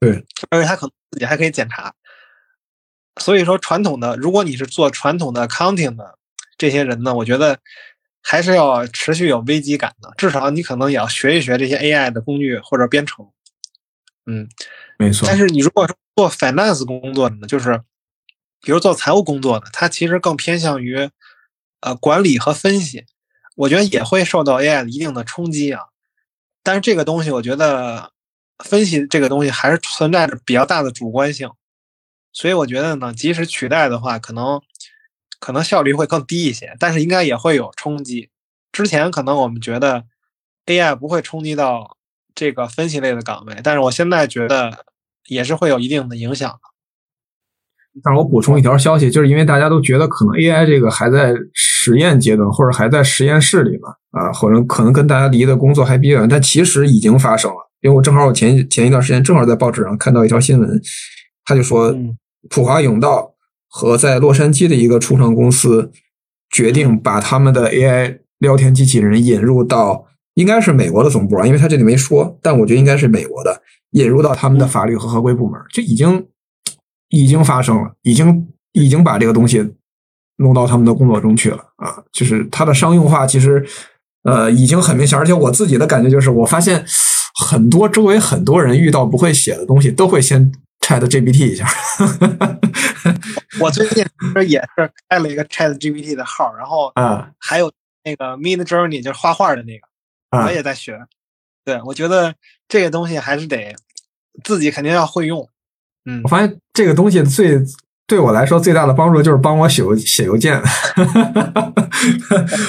对，而且它可能自己还可以检查。所以说，传统的，如果你是做传统的 accounting 的这些人呢，我觉得还是要持续有危机感的，至少你可能也要学一学这些 AI 的工具或者编程。嗯。没错，但是你如果说做 finance 工作的呢，就是比如做财务工作的，它其实更偏向于呃管理和分析，我觉得也会受到 AI 的一定的冲击啊。但是这个东西，我觉得分析这个东西还是存在着比较大的主观性，所以我觉得呢，即使取代的话，可能可能效率会更低一些，但是应该也会有冲击。之前可能我们觉得 AI 不会冲击到这个分析类的岗位，但是我现在觉得。也是会有一定的影响的。但是我补充一条消息，就是因为大家都觉得可能 AI 这个还在实验阶段，或者还在实验室里嘛，啊，或者可能跟大家离的工作还比较远，但其实已经发生了。因为我正好我前前一段时间正好在报纸上看到一条新闻，他就说普华永道和在洛杉矶的一个初创公司决定把他们的 AI 聊天机器人引入到应该是美国的总部啊，因为他这里没说，但我觉得应该是美国的引入到他们的法律和合规部门，就已经已经发生了，已经已经把这个东西弄到他们的工作中去了啊，就是它的商用化其实。呃，已经很明显，而且我自己的感觉就是，我发现很多周围很多人遇到不会写的东西，都会先 Chat GPT 一下。我最近也是开了一个 Chat GPT 的号，然后啊，还有那个 Mid Journey 就是画画的那个，我也在学。对，我觉得这个东西还是得自己肯定要会用。嗯，我发现这个东西最。对我来说，最大的帮助就是帮我写写邮件。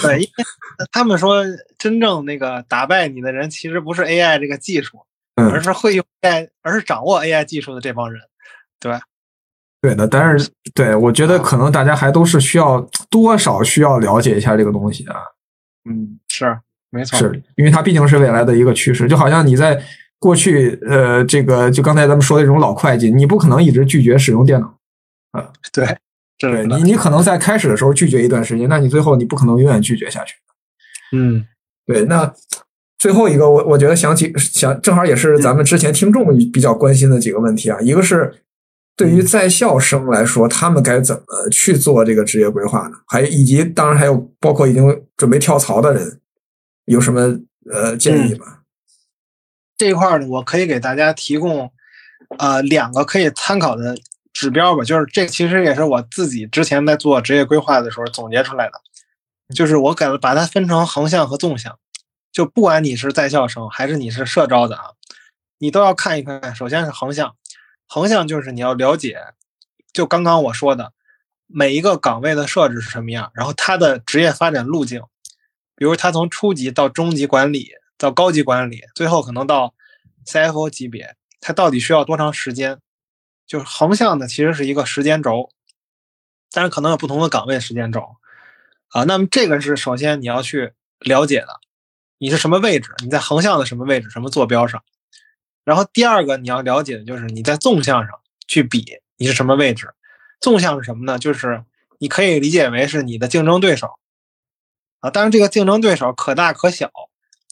对，因为他们说，真正那个打败你的人，其实不是 AI 这个技术，嗯而是会用 AI，而是掌握 AI 技术的这帮人。对，对的。但是，对我觉得可能大家还都是需要多少需要了解一下这个东西啊。嗯，是没错，是因为它毕竟是未来的一个趋势。就好像你在过去，呃，这个就刚才咱们说的这种老会计，你不可能一直拒绝使用电脑。啊，对，对你，你可能在开始的时候拒绝一段时间，那你最后你不可能永远拒绝下去。嗯，对。那最后一个，我我觉得想起想，正好也是咱们之前听众比较关心的几个问题啊。一个是对于在校生来说，他们该怎么去做这个职业规划呢？还以及当然还有包括已经准备跳槽的人，有什么呃建议吗？这一块呢，我可以给大家提供呃两个可以参考的。指标吧，就是这其实也是我自己之前在做职业规划的时候总结出来的，就是我给把它分成横向和纵向，就不管你是在校生还是你是社招的啊，你都要看一看。首先是横向，横向就是你要了解，就刚刚我说的每一个岗位的设置是什么样，然后它的职业发展路径，比如他从初级到中级管理到高级管理，最后可能到 CFO 级别，他到底需要多长时间？就是横向的，其实是一个时间轴，但是可能有不同的岗位时间轴啊。那么这个是首先你要去了解的，你是什么位置？你在横向的什么位置？什么坐标上？然后第二个你要了解的就是你在纵向上去比你是什么位置。纵向是什么呢？就是你可以理解为是你的竞争对手啊。当然这个竞争对手可大可小，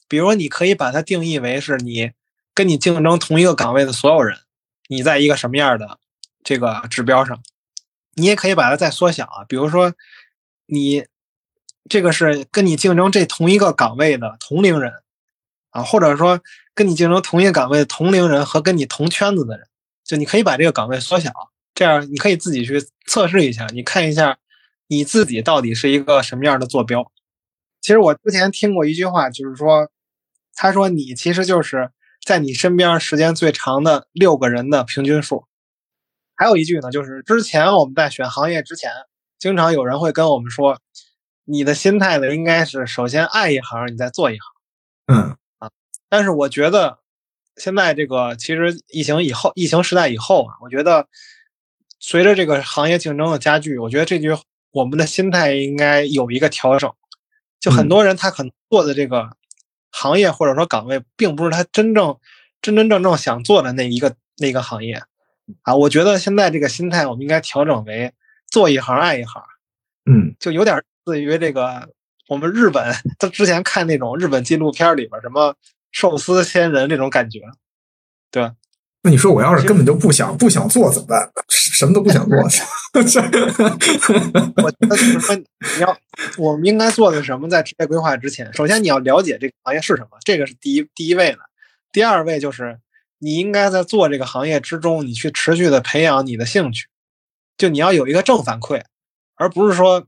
比如你可以把它定义为是你跟你竞争同一个岗位的所有人。你在一个什么样的这个指标上，你也可以把它再缩小啊。比如说，你这个是跟你竞争这同一个岗位的同龄人啊，或者说跟你竞争同一个岗位的同龄人和跟你同圈子的人，就你可以把这个岗位缩小，这样你可以自己去测试一下，你看一下你自己到底是一个什么样的坐标。其实我之前听过一句话，就是说，他说你其实就是。在你身边时间最长的六个人的平均数，还有一句呢，就是之前我们在选行业之前，经常有人会跟我们说，你的心态呢应该是首先爱一行，你再做一行。嗯啊，但是我觉得现在这个其实疫情以后，疫情时代以后啊，我觉得随着这个行业竞争的加剧，我觉得这句我们的心态应该有一个调整。就很多人他可能做的这个。行业或者说岗位，并不是他真正真真正正想做的那一个那个行业啊。我觉得现在这个心态，我们应该调整为做一行爱一行。嗯，就有点似于这个我们日本，他之前看那种日本纪录片里边什么寿司仙人这种感觉，对。那你说我要是根本就不想不想做怎么办？什么都不想做。我觉得就是说，你要我们应该做的什么？在职业规划之前，首先你要了解这个行业是什么，这个是第一第一位的。第二位就是你应该在做这个行业之中，你去持续的培养你的兴趣，就你要有一个正反馈，而不是说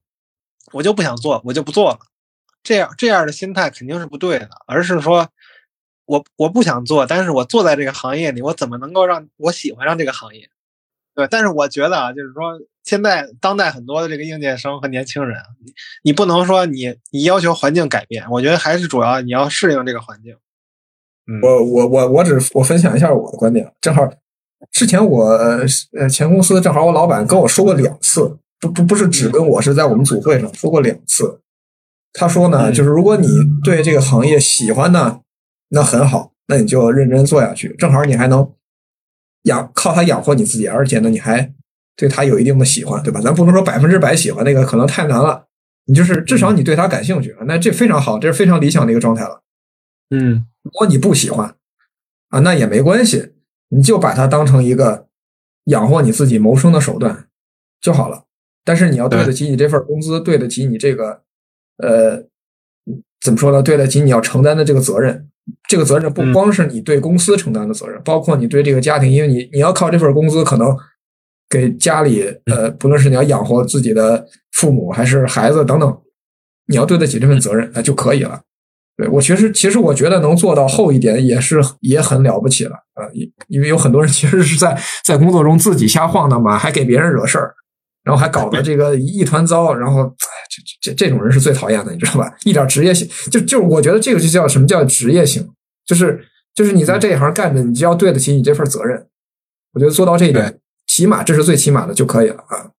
我就不想做，我就不做了。这样这样的心态肯定是不对的，而是说。我我不想做，但是我做在这个行业里，我怎么能够让我喜欢上这个行业？对，但是我觉得啊，就是说现在当代很多的这个应届生和年轻人，你你不能说你你要求环境改变，我觉得还是主要你要适应这个环境。我我我我只我分享一下我的观点，正好之前我呃前公司正好我老板跟我说过两次，不不不是只跟我是在我们组会上说过两次，他说呢，就是如果你对这个行业喜欢呢。那很好，那你就认真做下去，正好你还能养靠它养活你自己，而且呢，你还对它有一定的喜欢，对吧？咱不能说百分之百喜欢那个，可能太难了。你就是至少你对它感兴趣，那这非常好，这是非常理想的一个状态了。嗯，如果你不喜欢啊，那也没关系，你就把它当成一个养活你自己谋生的手段就好了。但是你要对得起你这份工资，对得起你这个呃，怎么说呢？对得起你要承担的这个责任。这个责任不光是你对公司承担的责任，包括你对这个家庭，因为你你要靠这份工资，可能给家里呃，不论是你要养活自己的父母还是孩子等等，你要对得起这份责任，那就可以了。对我其实其实我觉得能做到厚一点也是也很了不起了啊，因因为有很多人其实是在在工作中自己瞎晃荡嘛，还给别人惹事儿，然后还搞得这个一团糟，然后这这这种人是最讨厌的，你知道吧？一点职业性就就我觉得这个就叫什么叫职业性，就是就是你在这一行干着，你就要对得起你这份责任。我觉得做到这一点，起码这是最起码的就可以了啊。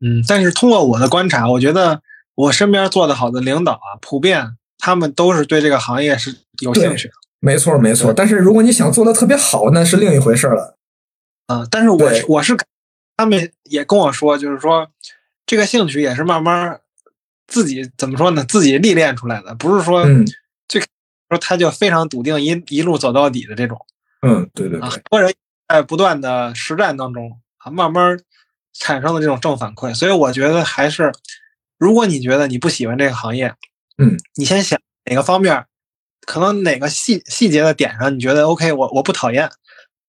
嗯，但是通过我的观察，我觉得我身边做的好的领导啊，普遍。他们都是对这个行业是有兴趣的，没错没错。但是如果你想做的特别好，那是另一回事了。啊，但是我我是他们也跟我说，就是说这个兴趣也是慢慢自己怎么说呢？自己历练出来的，不是说最说他就非常笃定一一路走到底的这种。嗯，对对对。很多人在不断的实战当中啊，慢慢产生的这种正反馈。所以我觉得还是，如果你觉得你不喜欢这个行业。嗯，你先想哪个方面，可能哪个细细节的点上，你觉得 OK，我我不讨厌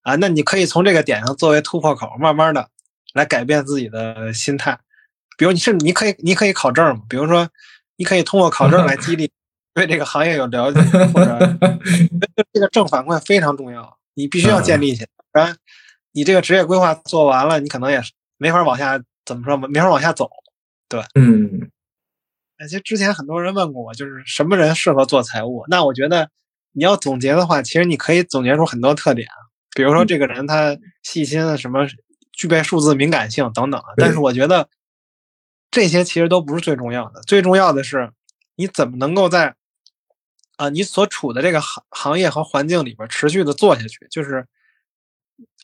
啊，那你可以从这个点上作为突破口，慢慢的来改变自己的心态。比如你是你可以你可以考证嘛，比如说你可以通过考证来激励 对这个行业有了解，或者 这个正反馈非常重要，你必须要建立起来，不然你这个职业规划做完了，你可能也是没法往下怎么说没法往下走，对，嗯。其实之前很多人问过我，就是什么人适合做财务？那我觉得你要总结的话，其实你可以总结出很多特点，比如说这个人他细心，什么具备数字敏感性等等。但是我觉得这些其实都不是最重要的，最重要的是你怎么能够在啊你所处的这个行行业和环境里边持续的做下去。就是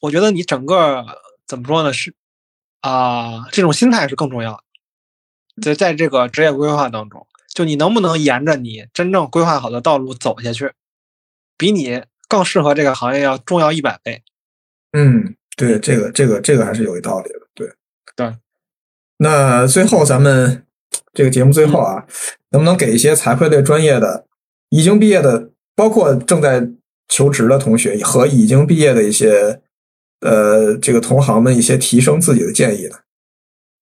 我觉得你整个怎么说呢？是啊，这种心态是更重要的。在在这个职业规划当中，就你能不能沿着你真正规划好的道路走下去，比你更适合这个行业要重要一百倍。嗯，对，这个这个这个还是有一道理的。对对。那最后咱们这个节目最后啊，能不能给一些财会类专业的已经毕业的，包括正在求职的同学和已经毕业的一些呃这个同行们一些提升自己的建议呢？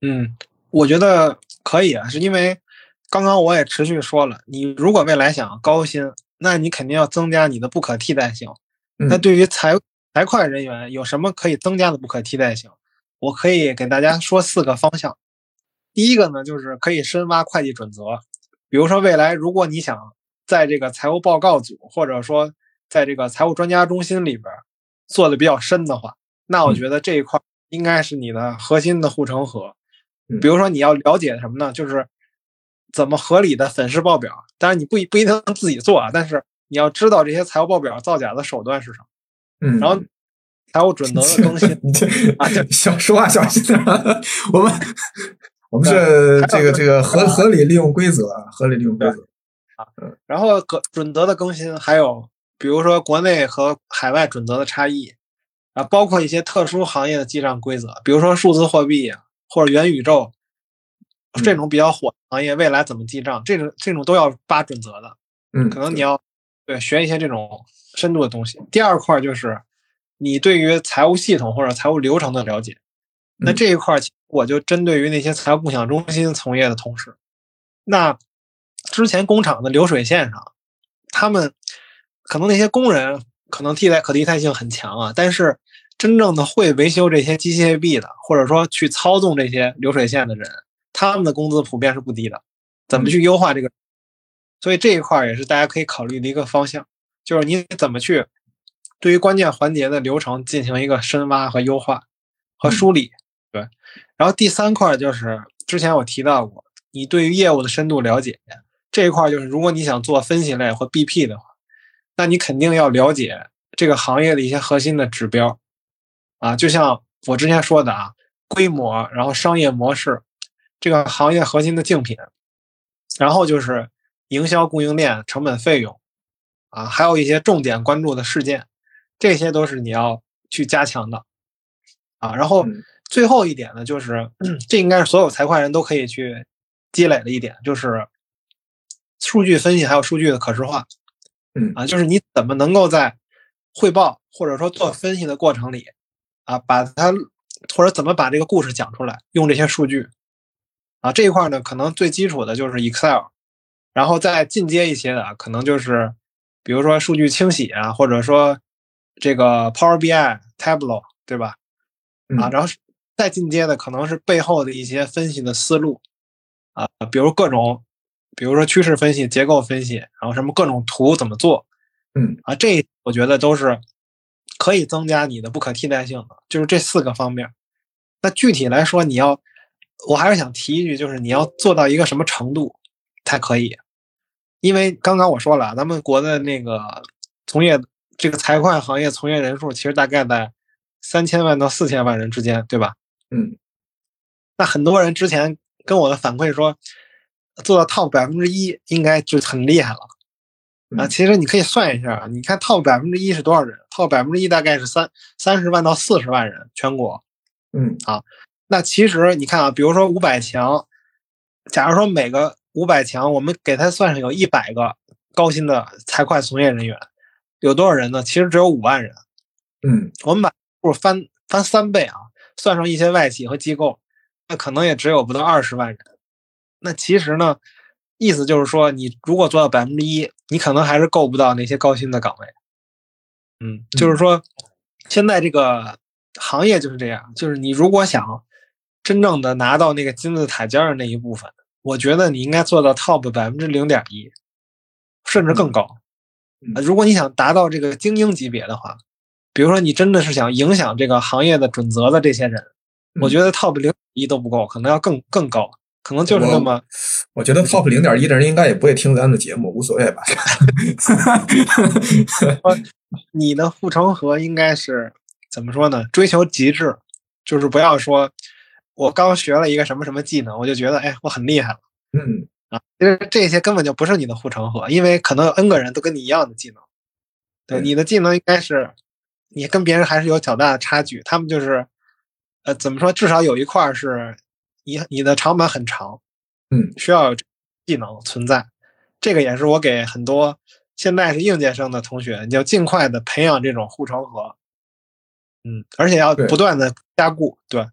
嗯，我觉得。可以啊，是因为刚刚我也持续说了，你如果未来想高薪，那你肯定要增加你的不可替代性。那对于财财会人员有什么可以增加的不可替代性？我可以给大家说四个方向。第一个呢，就是可以深挖会计准则，比如说未来如果你想在这个财务报告组，或者说在这个财务专家中心里边做的比较深的话，那我觉得这一块应该是你的核心的护城河。比如说你要了解什么呢？就是怎么合理的粉饰报表。当然你不不一定能自己做啊，但是你要知道这些财务报表造假的手段是什么。嗯。然后财务准则的更新 啊，小说话小心点。我们我们是这个这个合合理利用规则，合理利用规则啊。然后准准则的更新，还有比如说国内和海外准则的差异啊，包括一些特殊行业的记账规则，比如说数字货币啊。或者元宇宙这种比较火的行业，未来怎么记账？这种这种都要扒准则的。嗯，可能你要对学一些这种深度的东西。第二块就是你对于财务系统或者财务流程的了解。那这一块我就针对于那些财务共享中心从业的同事。那之前工厂的流水线上，他们可能那些工人可能替代可替代性很强啊，但是。真正的会维修这些机械臂的，或者说去操纵这些流水线的人，他们的工资普遍是不低的。怎么去优化这个？所以这一块也是大家可以考虑的一个方向，就是你怎么去对于关键环节的流程进行一个深挖和优化和梳理。对。然后第三块就是之前我提到过，你对于业务的深度了解这一块，就是如果你想做分析类或 BP 的话，那你肯定要了解这个行业的一些核心的指标啊，就像我之前说的啊，规模，然后商业模式，这个行业核心的竞品，然后就是营销供应链成本费用啊，还有一些重点关注的事件，这些都是你要去加强的啊。然后最后一点呢，就是 这应该是所有财会人都可以去积累的一点，就是数据分析还有数据的可视化。嗯啊，就是你怎么能够在汇报或者说做分析的过程里，啊，把它或者怎么把这个故事讲出来，用这些数据，啊，这一块呢，可能最基础的就是 Excel，然后再进阶一些的，可能就是比如说数据清洗啊，或者说这个 Power BI、Tableau，对吧？啊，然后再进阶的可能是背后的一些分析的思路，啊，比如各种。比如说趋势分析、结构分析，然后什么各种图怎么做，嗯啊，这我觉得都是可以增加你的不可替代性的，就是这四个方面。那具体来说，你要，我还是想提一句，就是你要做到一个什么程度才可以？因为刚刚我说了，咱们国的那个从业这个财会行业从业人数，其实大概在三千万到四千万人之间，对吧？嗯，那很多人之前跟我的反馈说。做到 top 百分之一应该就很厉害了啊！其实你可以算一下，你看 top 百分之一是多少人？top 百分之一大概是三三十万到四十万人，全国。嗯啊，那其实你看啊，比如说五百强，假如说每个五百强，我们给他算上有一百个高薪的财会从业人员，有多少人呢？其实只有五万人。嗯，我们把数翻翻三倍啊，算上一些外企和机构，那可能也只有不到二十万人。那其实呢，意思就是说，你如果做到百分之一，你可能还是够不到那些高薪的岗位。嗯，就是说，现在这个行业就是这样，就是你如果想真正的拿到那个金字塔尖的那一部分，我觉得你应该做到 top 百分之零点一，甚至更高。如果你想达到这个精英级别的话，比如说你真的是想影响这个行业的准则的这些人，我觉得 top 零一都不够，可能要更更高。可能就是那么，我觉得 top 零点一的人应该也不会听咱的节目，无所谓吧。你的护城河应该是怎么说呢？追求极致，就是不要说，我刚学了一个什么什么技能，我就觉得哎，我很厉害了。嗯啊，其实这些根本就不是你的护城河，因为可能有 N 个人都跟你一样的技能。对，你的技能应该是你跟别人还是有较大的差距。他们就是，呃，怎么说？至少有一块是。你你的长板很长，嗯，需要技能存在，这个也是我给很多现在是应届生的同学，你要尽快的培养这种护城河，嗯，而且要不断的加固，对，对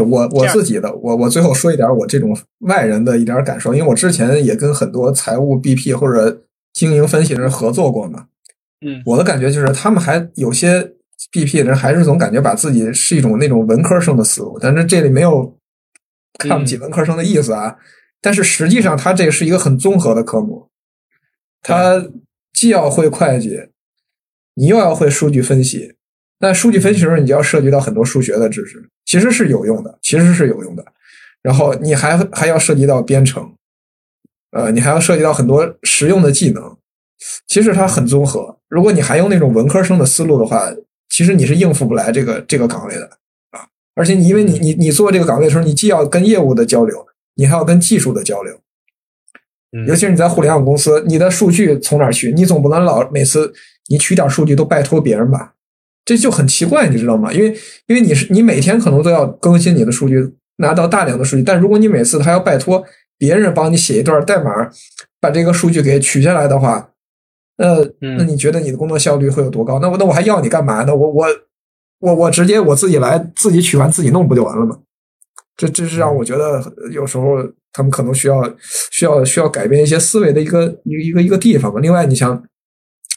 我我自己的，我我最后说一点我这种外人的一点感受，因为我之前也跟很多财务 BP 或者经营分析的人合作过嘛，嗯，我的感觉就是他们还有些 BP 的人还是总感觉把自己是一种那种文科生的思路，但是这里没有。看不起文科生的意思啊，但是实际上它这是一个很综合的科目，他既要会会计，你又要会数据分析。那数据分析时候，你就要涉及到很多数学的知识，其实是有用的，其实是有用的。然后你还还要涉及到编程，呃，你还要涉及到很多实用的技能。其实它很综合。如果你还用那种文科生的思路的话，其实你是应付不来这个这个岗位的啊。而且你因为你你你做这个岗位的时候，你既要跟业务的交流，你还要跟技术的交流。尤其是你在互联网公司，你的数据从哪儿去？你总不能老每次你取点数据都拜托别人吧？这就很奇怪，你知道吗？因为因为你是你每天可能都要更新你的数据，拿到大量的数据，但如果你每次还要拜托别人帮你写一段代码，把这个数据给取下来的话，呃，那你觉得你的工作效率会有多高？那我那我还要你干嘛呢？我我。我我直接我自己来，自己取完自己弄不就完了吗？这这是让我觉得有时候他们可能需要需要需要改变一些思维的一个一个一个一个地方吧。另外，你像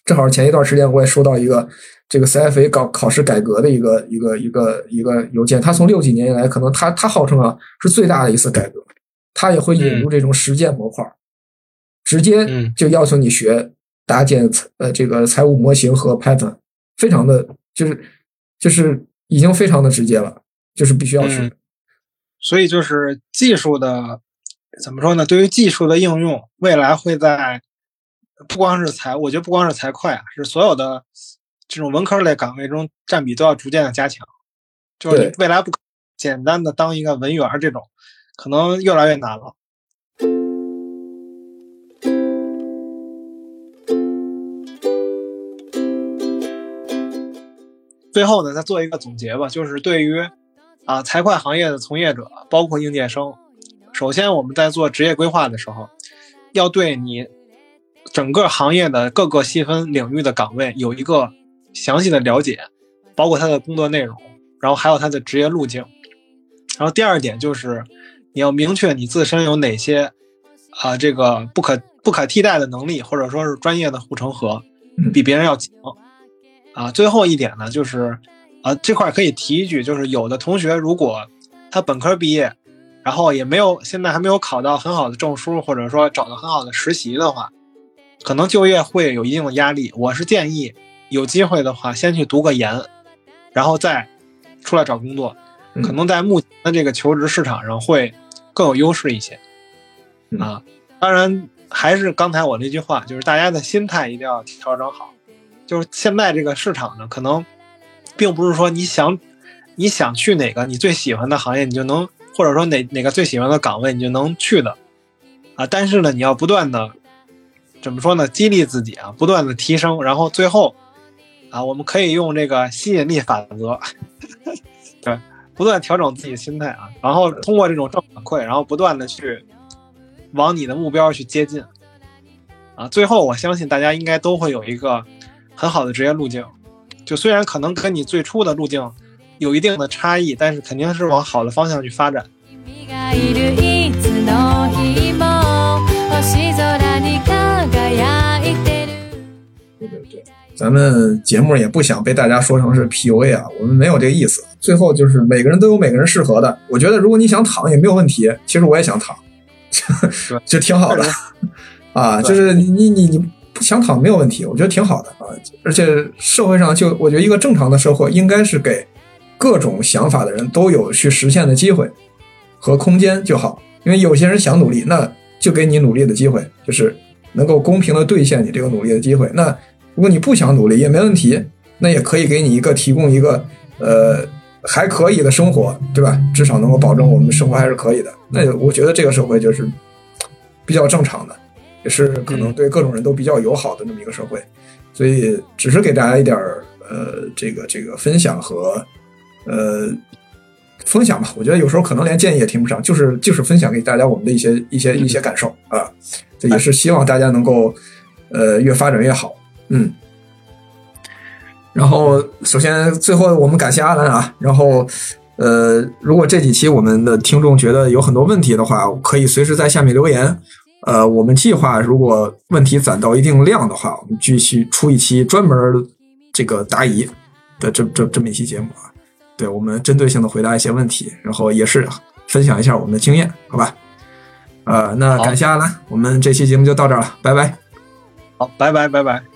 正好前一段时间我也收到一个这个 CFA 搞考试改革的一个一个一个一个邮件，他从六几年以来，可能他他号称啊是最大的一次改革，他也会引入这种实践模块，直接就要求你学搭建呃这个财务模型和 Python，非常的就是。就是已经非常的直接了，就是必须要学。所以就是技术的怎么说呢？对于技术的应用，未来会在不光是财，我觉得不光是财会啊，是所有的这种文科类岗位中占比都要逐渐的加强。就是你未来不简单的当一个文员这种，可能越来越难了。最后呢，再做一个总结吧，就是对于啊财会行业的从业者，包括应届生，首先我们在做职业规划的时候，要对你整个行业的各个细分领域的岗位有一个详细的了解，包括他的工作内容，然后还有他的职业路径。然后第二点就是你要明确你自身有哪些啊、这个不可不可替代的能力，或者说是专业的护城河，嗯比别人要强。啊，最后一点呢，就是啊这块儿可以提一句，就是有的同学如果他本科毕业，然后也没有现在还没有考到很好的证书，或者说找到很好的实习的话，可能就业会有一定的压力。我是建议有机会的话，先去读个研，然后再出来找工作，嗯可能在目前的这个求职市场上会更有优势一些。嗯啊，当然还是刚才我那句话，就是大家的心态一定要调整好。就是现在这个市场呢，可能并不是说你想你想去哪个你最喜欢的行业，你就能，或者说哪哪个最喜欢的岗位你就能去的啊。但是呢，你要不断的怎么说呢？激励自己啊，不断的提升，然后最后啊，我们可以用这个吸引力法则，对，不断调整自己的心态啊，然后通过这种正反馈，然后不断的去往你的目标去接近啊。最后，我相信大家应该都会有一个很好的职业路径。就虽然可能跟你最初的路径有一定的差异，但是肯定是往好的方向去发展。君がいるいつの日も星空に輝いてる 对对对，咱们节目也不想被大家说成是 PUA 啊，我们没有这个意思。最后就是每个人都有每个人适合的，我觉得如果你想躺也没有问题，其实我也想躺，就挺好的啊。就是你你你你不想躺没有问题，我觉得挺好的啊。而且社会上就我觉得一个正常的社会应该是给各种想法的人都有去实现的机会和空间就好。因为有些人想努力，那就给你努力的机会，就是能够公平的兑现你这个努力的机会。那如果你不想努力也没问题，那也可以给你一个提供一个呃还可以的生活，对吧？至少能够保证我们生活还是可以的。那我觉得这个社会就是比较正常的，也是可能对各种人都比较友好的这么一个社会。所以只是给大家一点呃这个这个分享和呃分享吧。我觉得有时候可能连建议也听不上，就是就是分享给大家我们的一些一些一些感受啊。这也是希望大家能够呃越发展越好。嗯，然后首先最后我们感谢阿兰啊，然后呃，如果这几期我们的听众觉得有很多问题的话，可以随时在下面留言。呃，我们计划如果问题攒到一定量的话，我们继续出一期专门这个答疑的这这这么一期节目啊。对我们针对性的回答一些问题，然后也是分享一下我们的经验，好吧？呃，那感谢阿兰，我们这期节目就到这儿了，拜拜。好，拜拜拜拜。